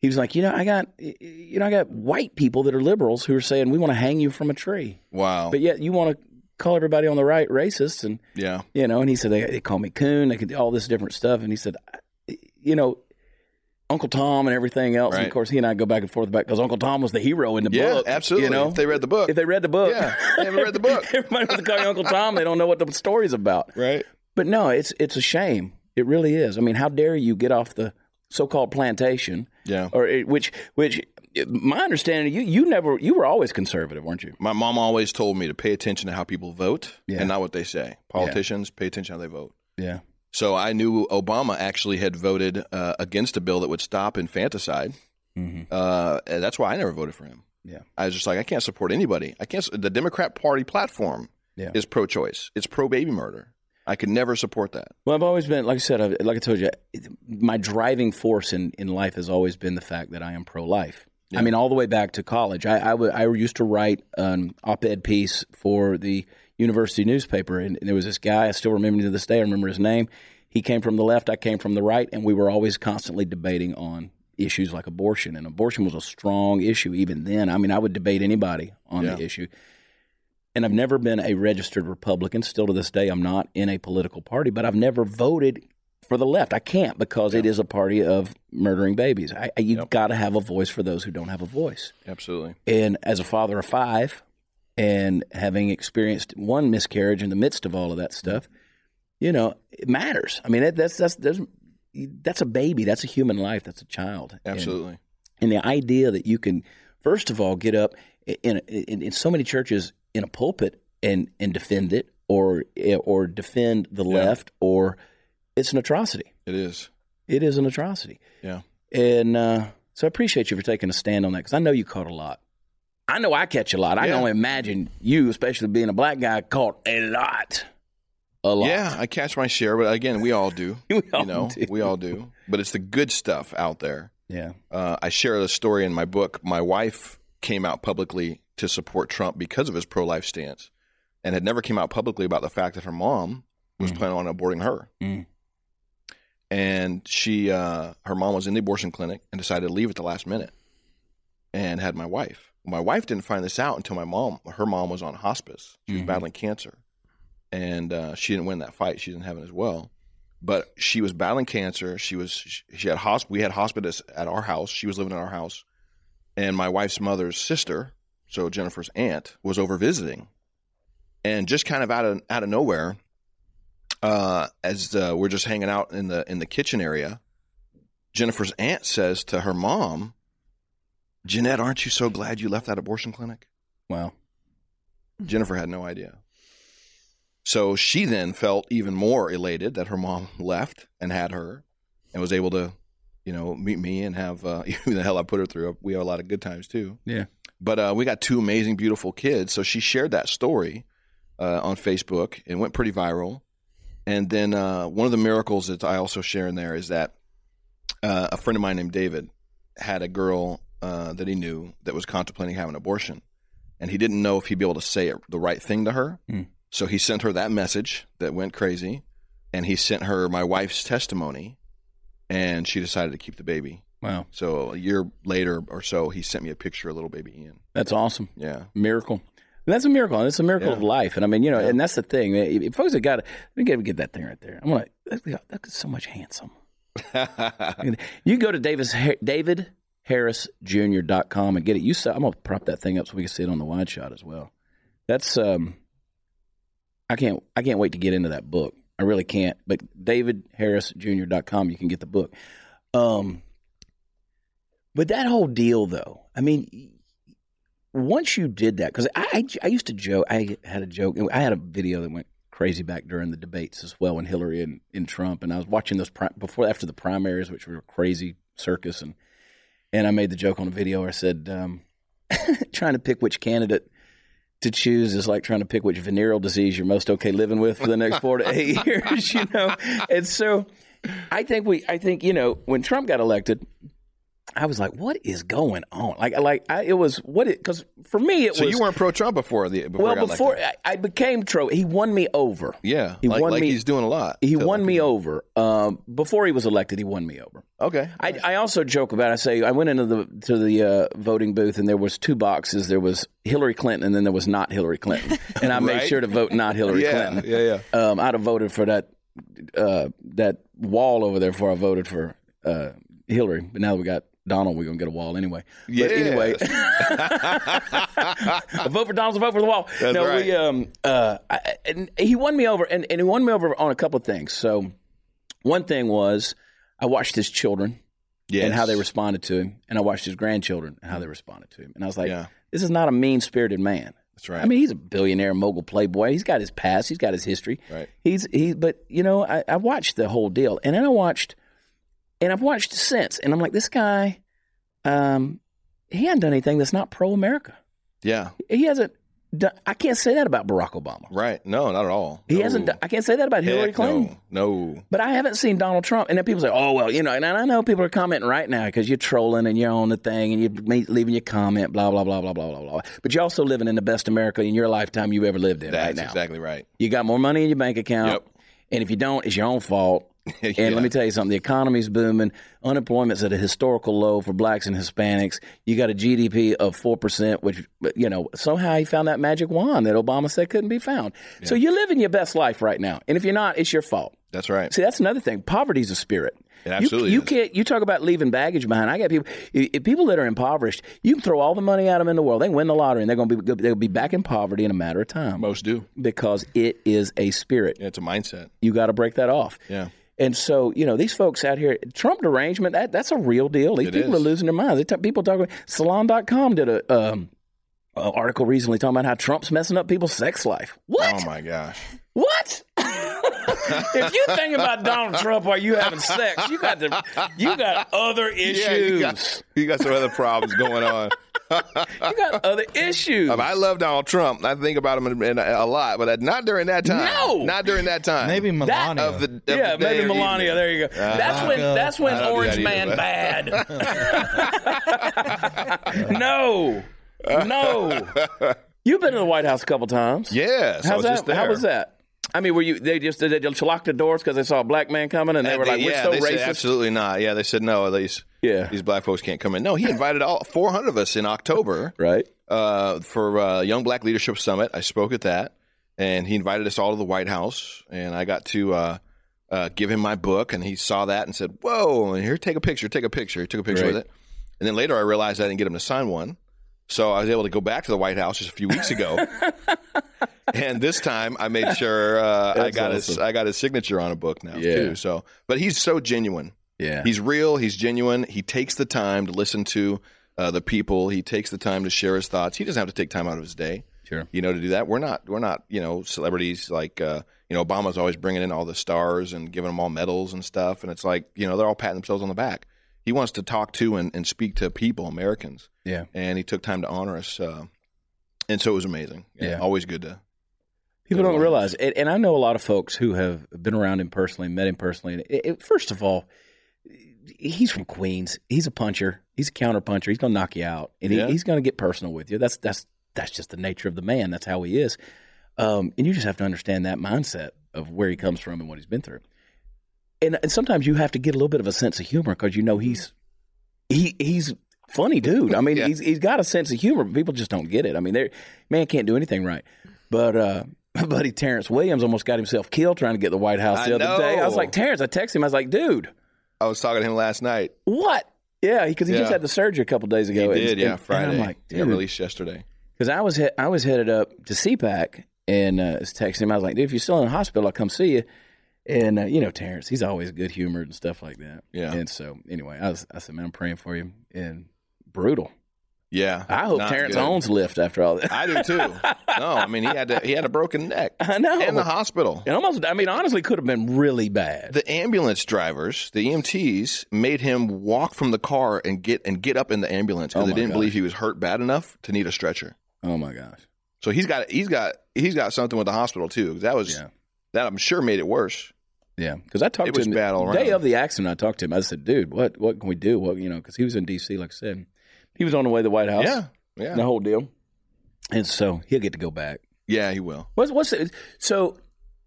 he was like, you know, I got, you know, I got white people that are liberals who are saying we want to hang you from a tree, Wow. but yet you want to call everybody on the right racist and yeah. you know, and he said they, they call me coon, they could do all this different stuff, and he said, you know, Uncle Tom and everything else. And of course, he and I go back and forth about because Uncle Tom was the hero in the Yeah, book. absolutely. You know, If they read the book. if they read the book, Yeah, they haven't read the book. Everybody wants to call you Uncle Tom. They don't know what the story's about. right. But no, it's it's a shame. It really is. I mean, how dare you get off the so-called plantation, Yeah. or it, which which my understanding, you you never you were always conservative, weren't you? My mom always told me to pay attention to how people vote Yeah. and not what they say. Politicians pay attention how they vote. Yeah. So I knew Obama actually had voted uh, against a bill that would stop infanticide. Mm-hmm. Uh, and that's why I never voted for him. Yeah. I was just like, I can't support anybody. I can't. The Democrat Party platform Yeah. is pro-choice. It's pro-baby murder. I could never support that. Well, I've always been, like I said, I- like I told you, my driving force in, in life has always been the fact that I am pro life. I mean, all the way back to college. I, I, w- I used to write an op ed piece for the university newspaper, and there was this guy, I still remember him to this day, I remember his name. He came from the left, I came from the right, and we were always constantly debating on issues like abortion. And abortion was a strong issue even then. I mean, I would debate anybody on Yeah. the issue. And I've never been a registered Republican. Still to this day, I'm not in a political party, but I've never voted for the left. I can't because it is a party of murdering babies. I, I, you got to have a voice for those who don't have a voice. Absolutely. And as a father of five, and having experienced one miscarriage in the midst of all of that stuff, you know, it matters. I mean, that, that's that's that's that's a baby. That's a human life. That's a child. And- Absolutely. and the idea that you can, first of all, get up in, in, in so many churches in a pulpit and, and defend it or or defend the left, or it's an atrocity. It is. It is an atrocity. Yeah. And uh, so I appreciate you for taking a stand on that because I know you caught a lot. I know I catch a lot. I can Yeah. only imagine you, especially being a black guy, caught a lot. A lot. Yeah, I catch my share, but again, we all do. We all you know, do. we all do. But it's the good stuff out there. Yeah. Uh, I share the story in my book. My wife came out publicly to support Trump because of his pro-life stance, and had never came out publicly about the fact that her mom was planning on aborting her. Mm. And she, uh, her mom was in the abortion clinic and decided to leave at the last minute, and had my wife. My wife didn't find this out until my mom, her mom, was on hospice. She was Mhm. battling cancer, and uh, she didn't win that fight. She's in heaven as well but she was battling cancer. She was she had hosp- we had hospice at our house. She was living in our house, and my wife's mother's sister, so Jennifer's aunt, was over visiting, and just kind of out of out of nowhere, uh, as uh, we're just hanging out in the in the kitchen area, Jennifer's aunt says to her mom, "Jeanette, aren't you so glad you left that abortion clinic?" Wow. Jennifer had no idea. So she then felt even more elated that her mom left and had her and was able to, you know, meet me and have, uh, even the hell I put her through. We had a lot of good times too. Yeah. But uh, we got two amazing, beautiful kids. So she shared that story uh, on Facebook and went pretty viral. And then uh, one of the miracles that I also share in there is that uh, a friend of mine named David had a girl uh, that he knew that was contemplating having an abortion. And he didn't know if he'd be able to say it, the right thing to her. Hmm. So he sent her that message that went crazy. And he sent her my wife's testimony. And she decided to keep the baby. Wow. So a year later or so, he sent me a picture of little baby Ian. That's awesome. Yeah. miracle. And that's a miracle. And it's a miracle Yeah. of life. And I mean, you know, Yeah. and that's the thing. If folks have got, let me get, get that thing right there. I'm like, that's so much handsome. You go to Davis, David harrisjr.com and get it. You saw, I'm gonna prop that thing up so we can see it on the wide shot as well. That's um, I can't I can't wait to get into that book. I really can't. But davidharrisjr.com, you can get the book. Um, But that whole deal, though, I mean, once you did that, because I, I, I used to joke, I had a joke, I had a video that went crazy back during the debates as well, when Hillary and, and Trump, and I was watching those pri- before after the primaries, which were a crazy circus, and and I made the joke on the video where I said, um, trying to pick which candidate to choose is like trying to pick which venereal disease you're most okay living with for the next four to eight years, you know. And so, I think we, I think you know, when Trump got elected, I was like, what is going on? Like, like I, it was what it because for me it So was. So you weren't pro Trump before the before well before. I, I became Trump. He won me over. Yeah, he like, won like me. he's doing a lot. he won me over. Um, before he was elected, he won me over. Okay, I, I also joke about. It. I say I went into the to the uh, voting booth and there was two boxes. There was Hillary Clinton and then there was not Hillary Clinton, and I made sure to vote not Hillary yeah, Clinton. yeah, yeah. Um, I'd have voted for that uh, that wall over there before I voted for uh, Hillary. But now that we got Donald, we're gonna get a wall anyway. But anyway, a vote for Donald's a vote for the wall. That's no, right. we um uh I, and he won me over, and, and he won me over on a couple of things. So one thing was I watched his children Yes. and how they responded to him, and I watched his grandchildren and how they responded to him, and I was like, Yeah. this is not a mean spirited man. That's right. I mean, he's a billionaire, mogul, playboy. He's got his past. He's got his history. Right. He's he. But you know, I, I watched the whole deal, and then I watched, and I've watched since, and I'm like, this guy, um, he hasn't done anything that's not pro America. yeah, He hasn't. Done, I can't say that about Barack Obama. right. No, not at all. He No. hasn't. done- I can't say that about Hillary Clinton. No, no. But I haven't seen Donald Trump. And then people say, oh, well, you know, and I know people are commenting right now because you're trolling and you're on the thing and you're leaving your comment, blah, blah, blah, blah, blah, blah, blah. But you're also living in the best America in your lifetime you've ever lived in That's right now. exactly right. You got more money in your bank account. Yep. And if you don't, it's your own fault. And let me tell you something the economy's booming. Unemployment's at a historical low for blacks and Hispanics. You got a GDP of 4%, which, you know, somehow he found that magic wand that Obama said couldn't be found. So you're living your best life right now. And if you're not, it's your fault. That's right. See, that's another thing. Poverty's a spirit. It absolutely you, you can't. You talk about leaving baggage behind. I got people. people that are impoverished, you can throw all the money at them in the world. They win the lottery, and they're going to be. They'll be back in poverty in a matter of time Most do. because it is a spirit. Yeah, it's a mindset. You got to break that off. Yeah. And so, you know, these folks out here, Trump derangement, that, that's a real deal. These It people is. are losing their minds. They t- people talking, Salon.com did a, um, a article recently talking about how Trump's messing up people's sex life. What? Oh my gosh. What? if you think about Donald Trump while you having sex, you got the, you got other issues. Yeah, you got, you got some other problems going on. You got other issues. I mean, I love Donald Trump. I think about him in, in a, a lot, but not during that time. No! not during that time. Maybe Melania. of the of yeah, the maybe Melania. evening. There you go. Uh-huh. that's when Ivanka. that's when I don't do Orange that Man either, bad. no, no. You've been to the White House a couple times. Yes, I How's was that? just there. How was that? I mean, were you? They just did they just lock the doors because they saw a black man coming and they And were they- like, "We're yeah, so they racist." said absolutely not. Yeah, they said no. These Yeah. these black folks can't come in. No, he invited all 400 of us in October Right. uh, for uh, Young Black Leadership Summit. I spoke at that, and he invited us all to the White House, and I got to uh, uh, give him my book, and he saw that and said, "Whoa! And here, take a picture. Take a picture." He took a picture Right. with it, and then later I realized I didn't get him to sign one. So I was able to go back to the White House just a few weeks ago, and this time I made sure uh, I got his. I got his signature on a book now Yeah. too. So, but he's so genuine. Yeah. He's real. He's genuine. He takes the time to listen to uh, the people. He takes the time to share his thoughts. He doesn't have to take time out of his day, Sure. you know, to do that. We're not. We're not. You know, celebrities like uh, you know Obama's always bringing in all the stars and giving them all medals and stuff. And it's like you know they're all patting themselves on the back. He wants to talk to and, and speak to people, Americans, Yeah. and he took time to honor us. Uh, and so it was amazing. Yeah. always good to. People don't realize, and, and I know a lot of folks who have been around him personally, met him personally. And it, it- first of all, he's from Queens. He's a puncher. He's a counter puncher. He's going to knock you out, and he, he's going to get personal with you. That's that's that's just the nature of the man. That's how he is. Um, and you just have to understand that mindset of where he comes from and what he's been through. And, and sometimes you have to get a little bit of a sense of humor because you know he's he he's funny dude. I mean, Yeah. he's he's got a sense of humor, but people just don't get it. I mean, they man can't do anything right. But uh, my buddy Terrence Williams almost got himself killed trying to get the White House the I other day. I was like, Terrence, I texted him. I was like, dude, I was talking to him last night. what? Yeah, because he, just had the surgery a couple days He ago. did, And- yeah, and- Friday. And I'm like, he dude, released yesterday. because I was he- I was headed up to CPAC and uh, was texting him. I was like, dude, if you're still in the hospital, I'll come see you. And uh, you know Terrence, he's always good humored and stuff like that. Yeah. And so anyway, I was I said, man, I'm praying for you. And brutal. Yeah. I hope Terrence good. owns lift after all that. I do too. no, I mean he had to, he had a broken neck I know. in the hospital. It almost, I mean, honestly, could have been really bad. The ambulance drivers, the EMTs, made him walk from the car and get and get up in the ambulance because Oh they didn't gosh. believe he was hurt bad enough to need a stretcher. oh my gosh. So he's got he's got he's got something with the hospital too. That was Yeah. that I'm sure made it worse. Yeah, because I talked It to was him bad all the day around. of the accident. I talked to him. I said, "Dude, what what can we do? What you know?" Because he was in D.C. Like I said, he was on the way to the White House. Yeah, yeah, the whole deal. And so he'll get to go back. yeah. He will. What's what's? So,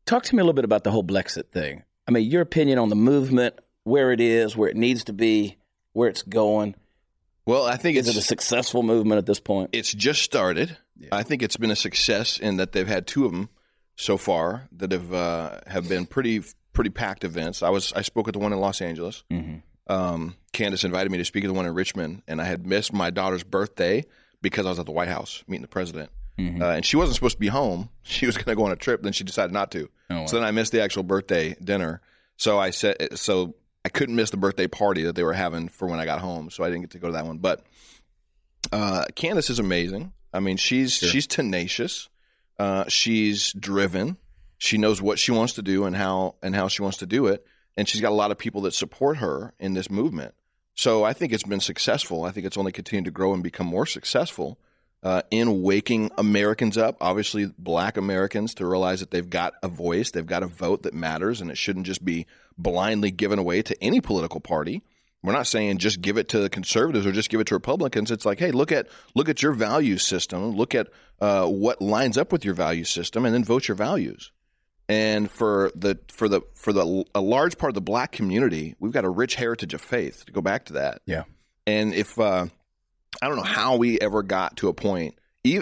talk to me a little bit about the whole Blexit thing. I mean, your opinion on the movement, where it is, where it needs to be, where it's going. Well, I think Is it's it a successful movement at this point? it's just started. Yeah. I think it's been a success in that they've had two of them so far that have uh, have been pretty pretty packed events. I was I spoke at the one in Los Angeles. Mm-hmm. Um, Candace invited me to speak at the one in Richmond, and I had missed my daughter's birthday because I was at the White House meeting the president. Mhm. Uh, and she wasn't supposed to be home. She was going to go on a trip, then she decided not to. Oh, wow. So then I missed the actual birthday dinner. So I said, so I couldn't miss the birthday party that they were having for when I got home. So I didn't get to go to that one. But uh, Candace is amazing. I mean, she's she's tenacious. Uh, she's driven. She knows what she wants to do and how and how she wants to do it. And she's got a lot of people that support her in this movement. So I think it's been successful. I think it's only continued to grow and become more successful uh, in waking Americans up, obviously black Americans, to realize that they've got a voice, they've got a vote that matters, and it shouldn't just be blindly given away to any political party. We're not saying just give it to the conservatives or just give it to Republicans. It's like, hey, look at look at your value system, look at uh, what lines up with your value system, and then vote your values. And for the for the for the a large part of the black community, we've got a rich heritage of faith. To go back to that, Yeah. and if uh, I don't know how we ever got to a point,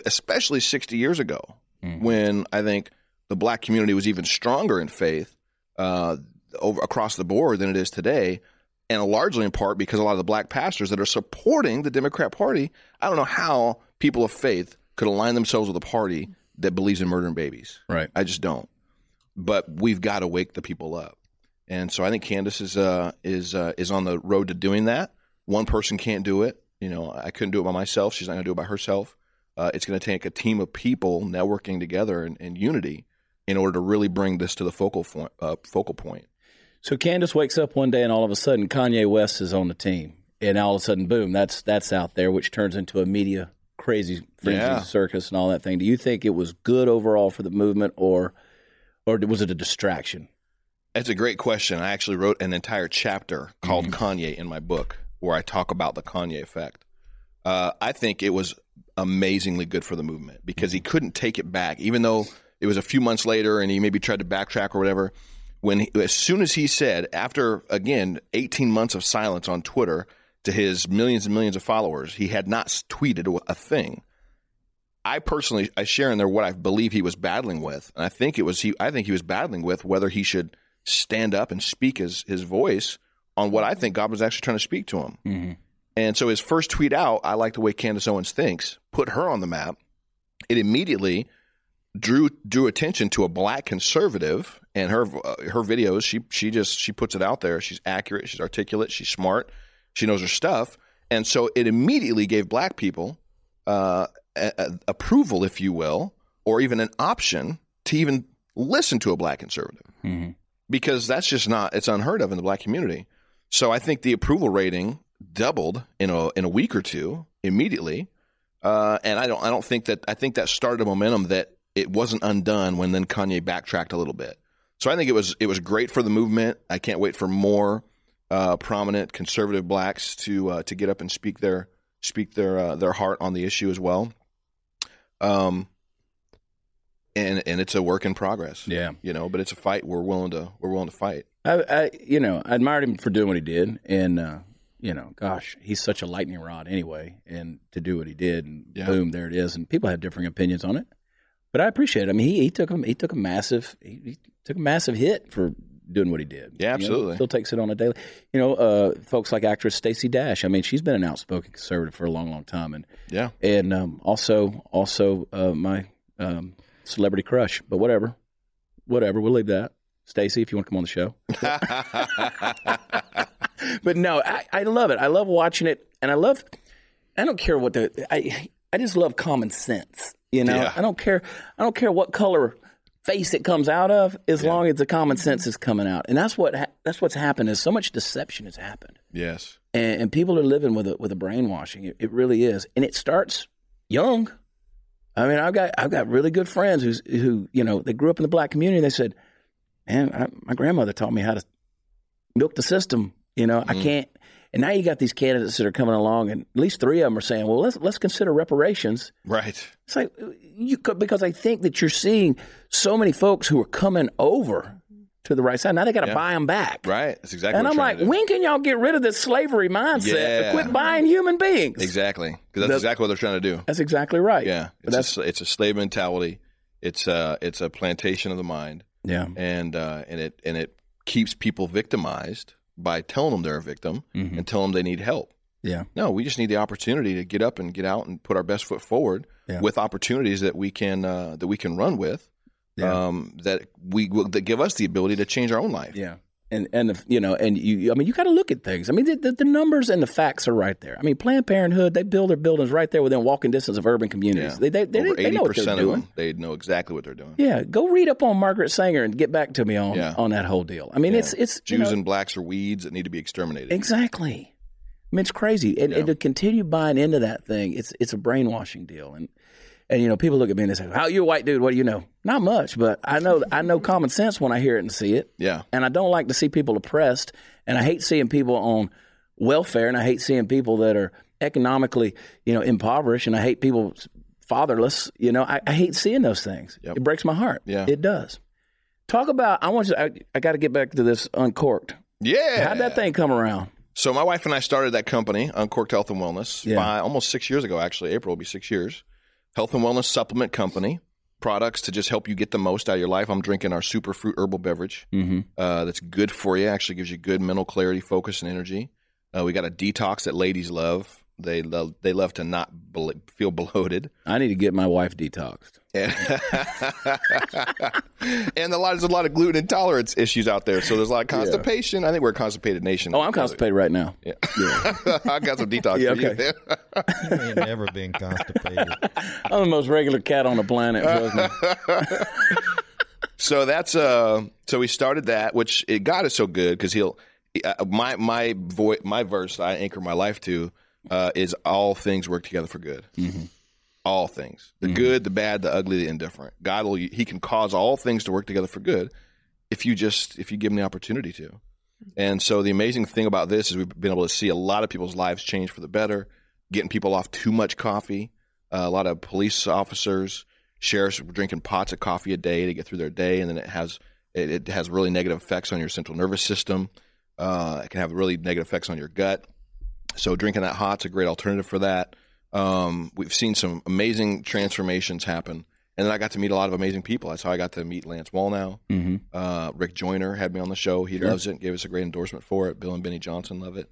especially 60 years ago, Mhm. when I think the black community was even stronger in faith uh, over across the board than it is today, and largely in part because a lot of the black pastors that are supporting the Democrat Party, I don't know how people of faith could align themselves with a party that believes in murdering babies. Right. I just don't. But we've got to wake the people up, and so I think Candace is uh, is uh, is on the road to doing that. One person can't do it. You know, I couldn't do it by myself. She's not going to do it by herself. Uh, it's going to take a team of people networking together in, in unity in order to really bring this to the focal point. Uh, focal point. So Candace wakes up one day and all of a sudden Kanye West is on the team, and all of a sudden, boom, that's that's out there, which turns into a media crazy frenzy Yeah. circus and all that thing. Do you think it was good overall for the movement, or or was it a distraction? That's a great question. I actually wrote an entire chapter called Kanye in my book where I talk about the Kanye effect. Uh, I think it was amazingly good for the movement because he couldn't take it back, even though it was a few months later and he maybe tried to backtrack or whatever. When he, as soon as he said, after again 18 months of silence on Twitter to his millions and millions of followers, he had not tweeted a thing. I personally, I share in there what I believe he was battling with, and I think it was he. I think he was battling with whether he should stand up and speak his his voice on what I think God was actually trying to speak to him. Mm-hmm. And so his first tweet out, I like the way Candace Owens thinks, put her on the map. It immediately drew drew attention to a black conservative and her uh, her videos. She she just she puts it out there. She's accurate. She's articulate. She's smart. She knows her stuff. And so it immediately gave black people uh, a, a- approval, if you will, or even an option to even listen to a black conservative Mm-hmm. because that's just not it's unheard of in the black community. So I think the approval rating doubled in a in a week or two immediately, uh, and I don't I don't think that I think that started a momentum that it wasn't undone when then Kanye backtracked a little bit. So I think it was it was great for the movement. I can't wait for more uh, prominent conservative blacks to uh, to get up and speak their speak their uh, their heart on the issue as well. Um, and and it's a work in progress. Yeah, you know but it's a fight. We're willing to we're willing to fight. I, I you know I admired him for doing what he did, and uh, you know, gosh, he's such a lightning rod anyway, and to do what he did, and Yeah. boom, there it is, and people have differing opinions on it, but I appreciate it. I mean, he, he took him, he took a massive, he, he took a massive hit for doing what he did. Yeah, You know, absolutely. still takes it on a daily. You know, uh, folks like actress Stacey Dash. I mean, she's been an outspoken conservative for a long, long time, and yeah and um, also also uh, my um, celebrity crush. But whatever, whatever, we'll leave that. Stacy, if you want to come on the show. but no, I, I love it. I love watching it, and I love. I don't care what the. I I just love common sense. You know, Yeah. I don't care. I don't care what color face it comes out of, as long as the common sense is coming out. And that's what ha- that's what's happened. Is so much deception has happened, Yes. and, and people are living with a with a brainwashing. It, it really is, and it starts young. I mean, I've got I've got really good friends who's who you know they grew up in the black community. They said, "Man, I, my grandmother taught me how to milk the system." You know, I mm. can't. And now you got these candidates that are coming along, and at least three of them are saying, "Well, let's let's consider reparations." Right. It's like you could, because I think that you're seeing so many folks who are coming over to the right side. Now they got to Yeah. buy them back. Right. That's exactly. And I'm like, trying to do. when can y'all get rid of this slavery mindset? Yeah. Quit buying human beings. Exactly. Because that's The- exactly what they're trying to do. That's exactly right. Yeah. It's that's a, it's a slave mentality. It's a it's a plantation of the mind, yeah. and uh, and it and it keeps people victimized by telling them they're a victim Mhm. and telling them they need help. Yeah. No, we just need the opportunity to get up and get out and put our best foot forward Yeah. with opportunities that we can uh, that we can run with. Yeah. Um, that we that give us the ability to change our own life. Yeah. And and the, you know and you I mean you got to look at things. I mean the, the, numbers and the facts are right there. I mean Planned Parenthood they build their buildings right there within walking distance of urban communities. Yeah. They they, they, they know what they're doing. them, they know exactly what they're doing. Yeah, go read up on Margaret Sanger and get back to me on Yeah. on that whole deal. I mean it's it's Jews know, and blacks are weeds that need to be exterminated. Exactly. I mean, it's crazy, and, and to continue buying into that thing, it's it's a brainwashing deal, and and you know, people look at me and they say, "How you a white dude? What do you know?" Not much, but I know I know common sense when I hear it and see it, Yeah. and I don't like to see people oppressed, and I hate seeing people on welfare, and I hate seeing people that are economically, you know, impoverished, and I hate people fatherless. You know, I, I hate seeing those things. Yep. It breaks my heart. Yeah. it does. Talk about. I want you. I, I got to get back to this uncorked. Yeah. How'd that thing come around? So my wife and I started that company, Uncorked Health and Wellness, Yeah. by almost six years ago. Actually, April will be six years. Health and wellness supplement company. Products to just help you get the most out of your life. I'm drinking our superfruit herbal beverage. Mm-hmm. Uh, that's good for you. Actually, gives you good mental clarity, focus, and energy. Uh, we got a detox that ladies love. They love they love to not blo- feel bloated. I need to get my wife detoxed. And, and a lot, there's a lot of gluten intolerance issues out there. So there's a lot of constipation. I think we're a constipated nation. Oh, I'm constipated right now. Yeah. I got some detox Yeah, for okay. You ain't never been constipated. I'm the most regular cat on the planet. trust me. so that's uh so we started that which it got us so good because he'll uh, my my voice my verse I anchor my life to uh, is all things work together for good. All things, the good, the bad, the ugly, the indifferent. God will he can cause all things to work together for good if you just if you give him the opportunity to. And so the amazing thing about this is we've been able to see a lot of people's lives change for the better, getting people off too much coffee. Uh, a lot of police officers, sheriffs drinking pots of coffee a day to get through their day, and then it has it, it has really negative effects on your central nervous system. Uh, it can have really negative effects on your gut. So drinking that hot's a great alternative for that. Um, we've seen some amazing transformations happen, and then I got to meet a lot of amazing people. That's how I got to meet Lance Wallnau. Mm-hmm. Uh, Rick Joyner had me on the show. He Sure. loves it. Gave us a great endorsement for it. Bill and Beni Johnson love it.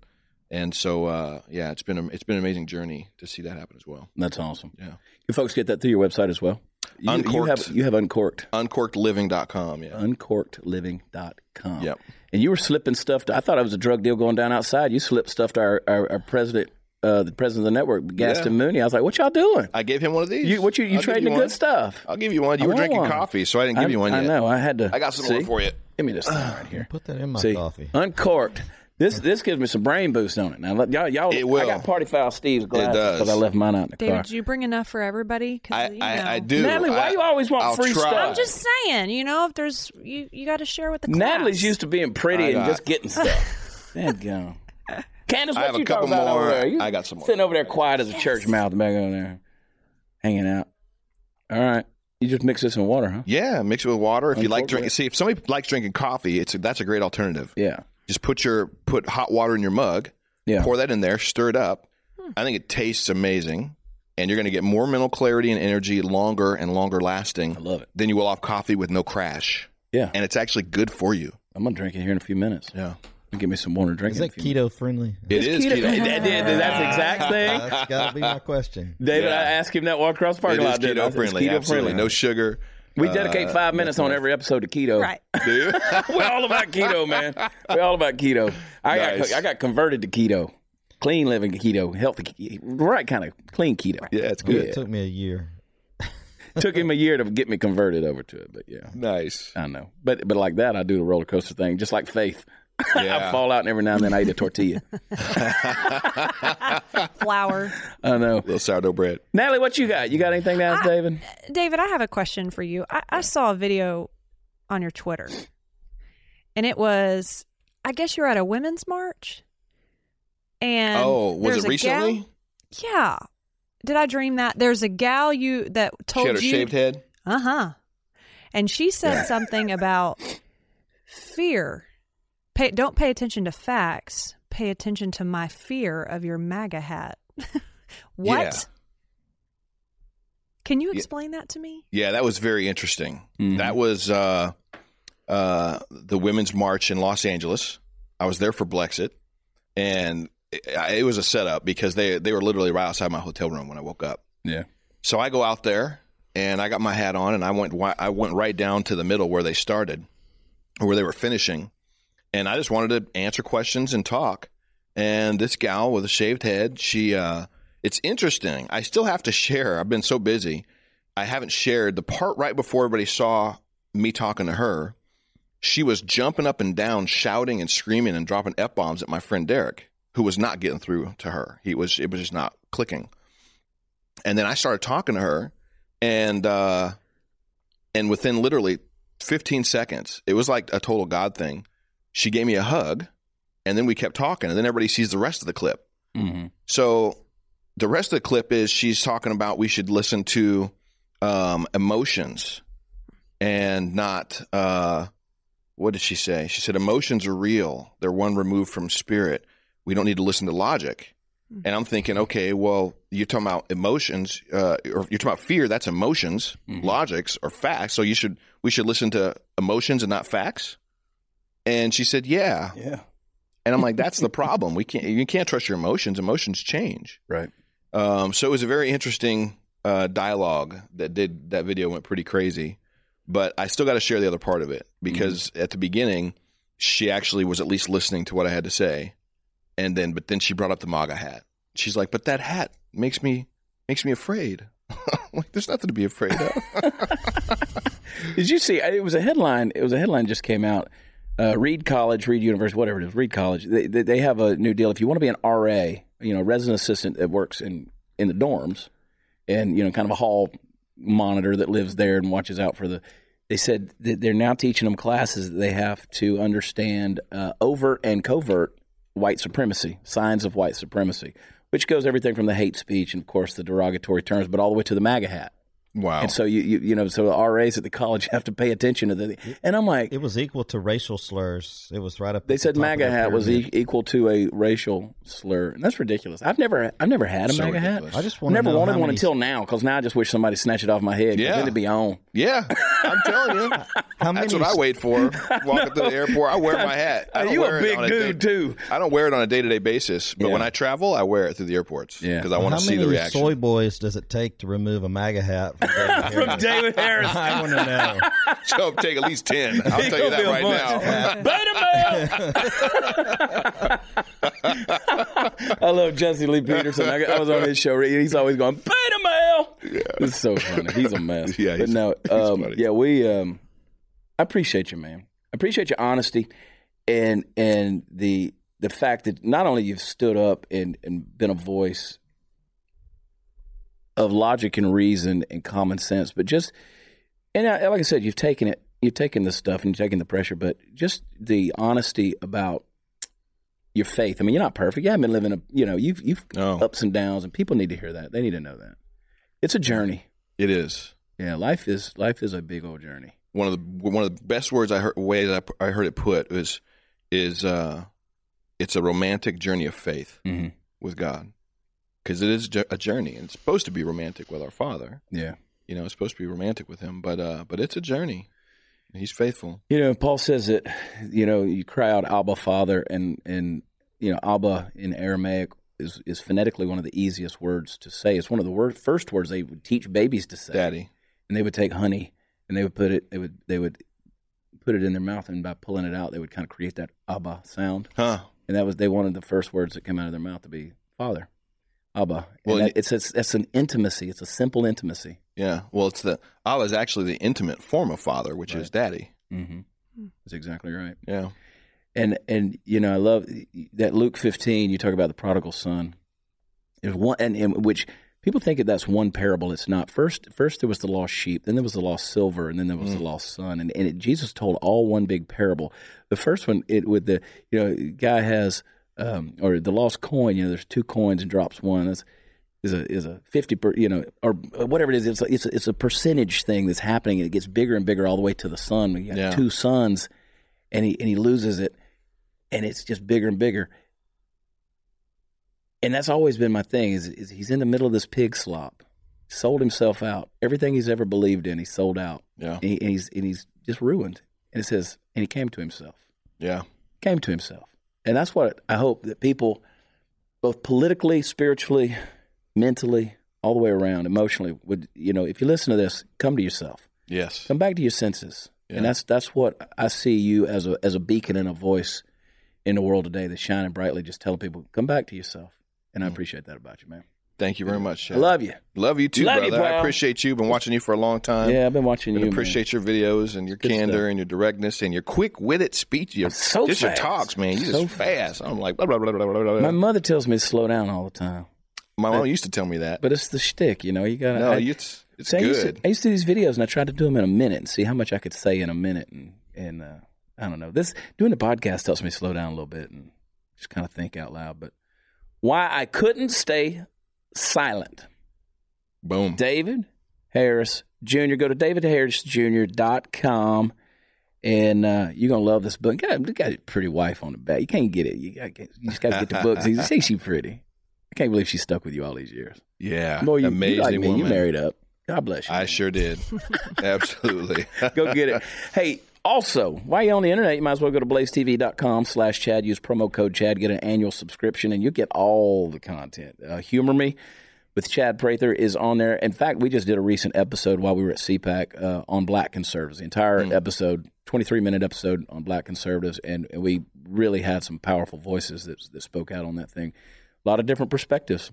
And so, uh, yeah, it's been a, it's been an amazing journey to see that happen as well. That's awesome. Yeah. You folks get that through your website as well. You, you Uncorked. have you have uncorked. Uncorkedliving.com. Yeah. Uncorkedliving.com. Yep. And you were slipping stuff. To, I thought it was a drug deal going down outside. You slipped stuff to our, our, our president, uh, the president of the network, Gaston Mooney. I was like, "What y'all doing? I gave him one of these. You what you you I'll trading the one. good stuff?" I'll give you one. You I were drinking one. coffee, so I didn't give I, you one yet. I know. I had to. I got some more for you. Give me this thing right here. Put that in my See, coffee. uncorked. This this gives me some brain boost on it. Now let- y'all y'all. It will. I got party foul Steve's glasses because I left mine out in the David, car. did you bring enough for everybody? 'Cause, I, you know. I, I do. Natalie, why I- you always want I'll free try. stuff? I'm just saying, you know, if there's you, you got to share with the class. Natalie's used to being pretty I and got- just getting stuff. Thank God. Candace, I what have a you couple talking about more. over there? You I got some more. Sitting over there quiet as a church mouth back over there, hanging out. All right, you just mix this in water, huh? Yeah, mix it with water. If you like Uncork drinking, it. see if somebody likes drinking coffee, it's a, that's a great alternative. Yeah, Just put your put hot water in your mug, yeah. pour that in there, stir it up. Hmm. I think it tastes amazing, and you're going to get more mental clarity and energy longer and longer lasting I love it. than you will off coffee with no crash. Yeah, And it's actually good for you. I'm gonna drink it here in a few minutes. Yeah, Give me some water to drink. Is that few keto friendly? it is keto. That- that- that's the exact thing. That's got to be my question. David, Yeah. I asked him that walk across the It parking lot. didn't I? keto It's friendly. keto absolutely, friendly. no sugar. We dedicate five uh, minutes on every episode to keto. Right. Dude. We're all about keto, man. We're all about keto. I Nice. got I got converted to keto, clean living keto, healthy, right kind of clean keto. yeah, it's It good. took me a year. Took him a year to get me converted over to it, but yeah, Nice. I know. But but like that, I do the roller coaster thing, just like faith. I fall out, and every now and then I eat a tortilla. Flour. I know. A little sourdough bread. Natalie, what you got? You got anything to ask David? David, I have a question for you. I, I saw a video on your Twitter, and it was, I guess you're at a women's march. And oh, was it a gal- recently? yeah. Did I dream that? There's a gal you that She told had her you. shaved head. Uh huh. And she said something about fear. Pay, don't pay attention to facts. Pay attention to my fear of your MAGA hat. what? Yeah. Can you explain that to me? Yeah, that was very interesting. Mhm. That was uh, uh, the Women's March in Los Angeles. I was there for Blexit, and it, it was a setup because they they were literally right outside my hotel room when I woke up. Yeah. So I go out there and I got my hat on and I went I went right down to the middle where they started, or where they were finishing, and I just wanted to answer questions and talk. And this gal with a shaved head, she uh, it's interesting. I still have to share. I've been so busy. I haven't shared the part right before everybody saw me talking to her. She was jumping up and down, shouting and screaming and dropping f bombs at my friend Derek, who was not getting through to her. He was it was just not clicking. And then I started talking to her, and uh, and within literally 15 seconds, it was like a total God thing. She gave me a hug, and then we kept talking, and then everybody sees the rest of the clip. Mm-hmm. So the rest of the clip is she's talking about we should listen to um, emotions and not uh, what did she say? She said emotions are real. They're one removed from spirit. We don't need to listen to logic. And I'm thinking, okay, well, you're talking about emotions, uh, or you're talking about fear. That's emotions. Logics are facts. So you should we should listen to emotions and not facts. And she said, yeah. Yeah. And I'm like, that's the problem. We can't you can't trust your emotions. Emotions change. Right. Um, so it was a very interesting uh, dialogue that did that video went pretty crazy, but I still got to share the other part of it because at the beginning she actually was at least listening to what I had to say, and then but then she brought up the MAGA hat. She's like, "But that hat makes me makes me afraid." like, there's nothing to be afraid of. Did you see? It was a headline. It was a headline just came out. Uh, Reed College, Reed University, whatever it is, Reed College. They, they they have a new deal. If you want to be an RA, you know, resident assistant that works in in the dorms, and you know, kind of a hall monitor that lives there and watches out for the. They said that they're now teaching them classes that they have to understand uh, overt and covert white supremacy, signs of white supremacy, which goes everything from the hate speech and of course the derogatory terms, but all the way to the MAGA hat. Wow. And so you, you you know so the RAs at the college have to pay attention to the and I'm like It was equal to racial slurs. It was right up. they at the said MAGA hat was e- equal to a racial slur and that's ridiculous. I've never I've never had a So MAGA ridiculous. hat. I just never wanted one many- until now because now I just wish somebody snatch it off my head. Yeah. then it'd be on. yeah, I'm telling you. How That's what I wait for. Walking through the airport, I wear my hat. I Are you a big on dude day- too? I don't wear it on a day to day basis, but Yeah. when I travel, I wear it through the airports Yeah. because I want to see the reaction. soy boys does it take to remove a MAGA hat from David From Harris? David Harris. I want to know. So it'll take at least ten. I'll He tell you that right bunch. now. Beta male. I love Jesse Lee Peterson. I, I was on his show. He's always going beta male. It's so funny. He's a mess. Yeah, but no, he's um, funny. yeah, we. Um, I appreciate you, man. I appreciate your honesty and and the the fact that not only you've stood up and and been a voice of logic and reason and common sense, but just and I, like I said, you've taken it, you've taken the stuff and you've taken the pressure, but just the honesty about your faith. I mean, you're not perfect. You haven't been living a, you know, you've you've No. ups and downs, and people need to hear that. They need to know that it's a journey. It is Yeah, life is life is a big old journey. one of the one of the best words I heard way that I, I heard it put was is uh, it's a romantic journey of faith Mm-hmm. with God because it is a journey and it's supposed to be romantic with our Father. Yeah. You know, it's supposed to be romantic with Him, but uh, but it's a journey. He's faithful. You know, Paul says that, you know, you cry out Abba Father and and you know, Abba in Aramaic is is phonetically one of the easiest words to say. It's one of the word, first words they would teach babies to say. Daddy. And they would take honey and they would put it. They would they would put it in their mouth, and by pulling it out, they would kind of create that Abba sound. Huh. And that was they wanted the first words that come out of their mouth to be Father, Abba. Well, Well, that, it's, it's it's an intimacy. It's a simple intimacy. Yeah. Well, it's the Allah is actually the intimate form of father, which is daddy. Mm-hmm. That's exactly right. Yeah. And and you know I love that Luke 15. You talk about the prodigal son. There's one and, and which people think that that's one parable. It's not. First first there was the lost sheep, then there was the lost silver, and then there was the lost son. And and it, Jesus told all one big parable. The first one it with the you know guy has um, or the lost coin. You know there's two coins and drops one. That's is a is a fifty per you know or whatever it is. It's a, it's a, it's a percentage thing that's happening, and it gets bigger and bigger all the way to the son. You got Yeah. two sons, and he and he loses it, and it's just bigger and bigger. And that's always been my thing. Is, is he's in the middle of this pig slop, sold himself out. Everything he's ever believed in, he sold out, Yeah. and, he, and he's and he's just ruined. And it says, and he came to himself Yeah. came to himself. And that's what I hope that people, both politically, spiritually, mentally, all the way around, emotionally, would you know, if you listen to this, come to yourself, Yes. come back to your senses, Yeah. and that's that's what I see you as a as a beacon and a voice in the world today that's shining brightly, just telling people, come back to yourself. And I mm-hmm. appreciate that about you, man. Thank you very much. I love you. Love you too, Love you, brother. I appreciate you. Been watching you for a long time. yeah, I've been watching And you. man. appreciate your videos and your Good candor stuff. and your directness and your quick witted speech. Your, So just fast. your talks, man. You So just fast. I'm like, blah, blah, blah, blah, blah, blah. My mother tells me to slow down all the time, My mom used to tell me that. but it's the shtick, you know. You got to. no, it's it's So I used, to, good. I used to do these videos and I tried to do them in a minute and see how much I could say in a minute. And, and uh, I don't know. This doing the podcast helps me slow down a little bit and just kind of think out loud. But why I couldn't stay silent. Boom. David Harris Jr. Go to davidharrisjr.com and uh, you're going to love this book. Got, got a pretty wife on the back. You can't get it. You, got, you just got to get the book. You see she's pretty. I can't believe she stuck with you all these years. Yeah. Boy, you, Amazing you like me. woman. You married up. God bless you. I sure did. Absolutely. go get it. Hey, also, while you're on the internet, you might as well go to blazetv.com slash Chad. Use promo code Chad. Get an annual subscription, and you get all the content. Uh, Humor Me with Chad Prather is on there. In fact, we just did a recent episode while we were at CPAC uh, on black conservatives. The entire episode, 23-minute episode on black conservatives, and, and we really had some powerful voices that, that spoke out on that thing. A lot of different perspectives.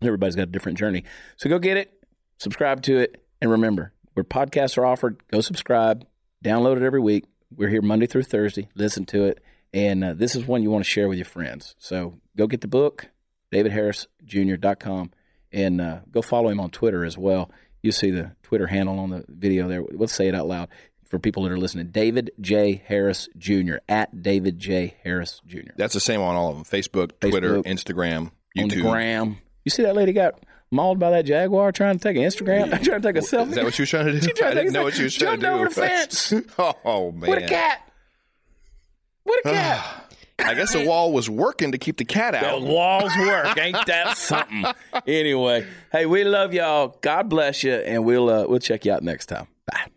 Everybody's got a different journey. So go get it, subscribe to it, and remember, where podcasts are offered, go subscribe, download it every week. We're here Monday through Thursday. Listen to it. And uh, this is one you want to share with your friends. So go get the book, davidharrisjr.com, and uh, go follow him on Twitter as well. You see the Twitter handle on the video there. Let's say it out loud for people that are listening. David J. Harris Jr. at David J. Harris Jr. That's the same on all of them Facebook, Twitter, Facebook. Instagram, On the YouTube. gram. You see that lady got mauled by that jaguar trying to take an Instagram, trying to take a selfie. Is that what you were trying to do? She tried I didn't know what you were trying to do. over the fence. oh, man. With a cat. With a cat. I guess the wall was working to keep the cat out. The out. walls work. Ain't that something? Anyway, hey, we love y'all. God bless you, and we'll uh, we'll check you out next time. Bye.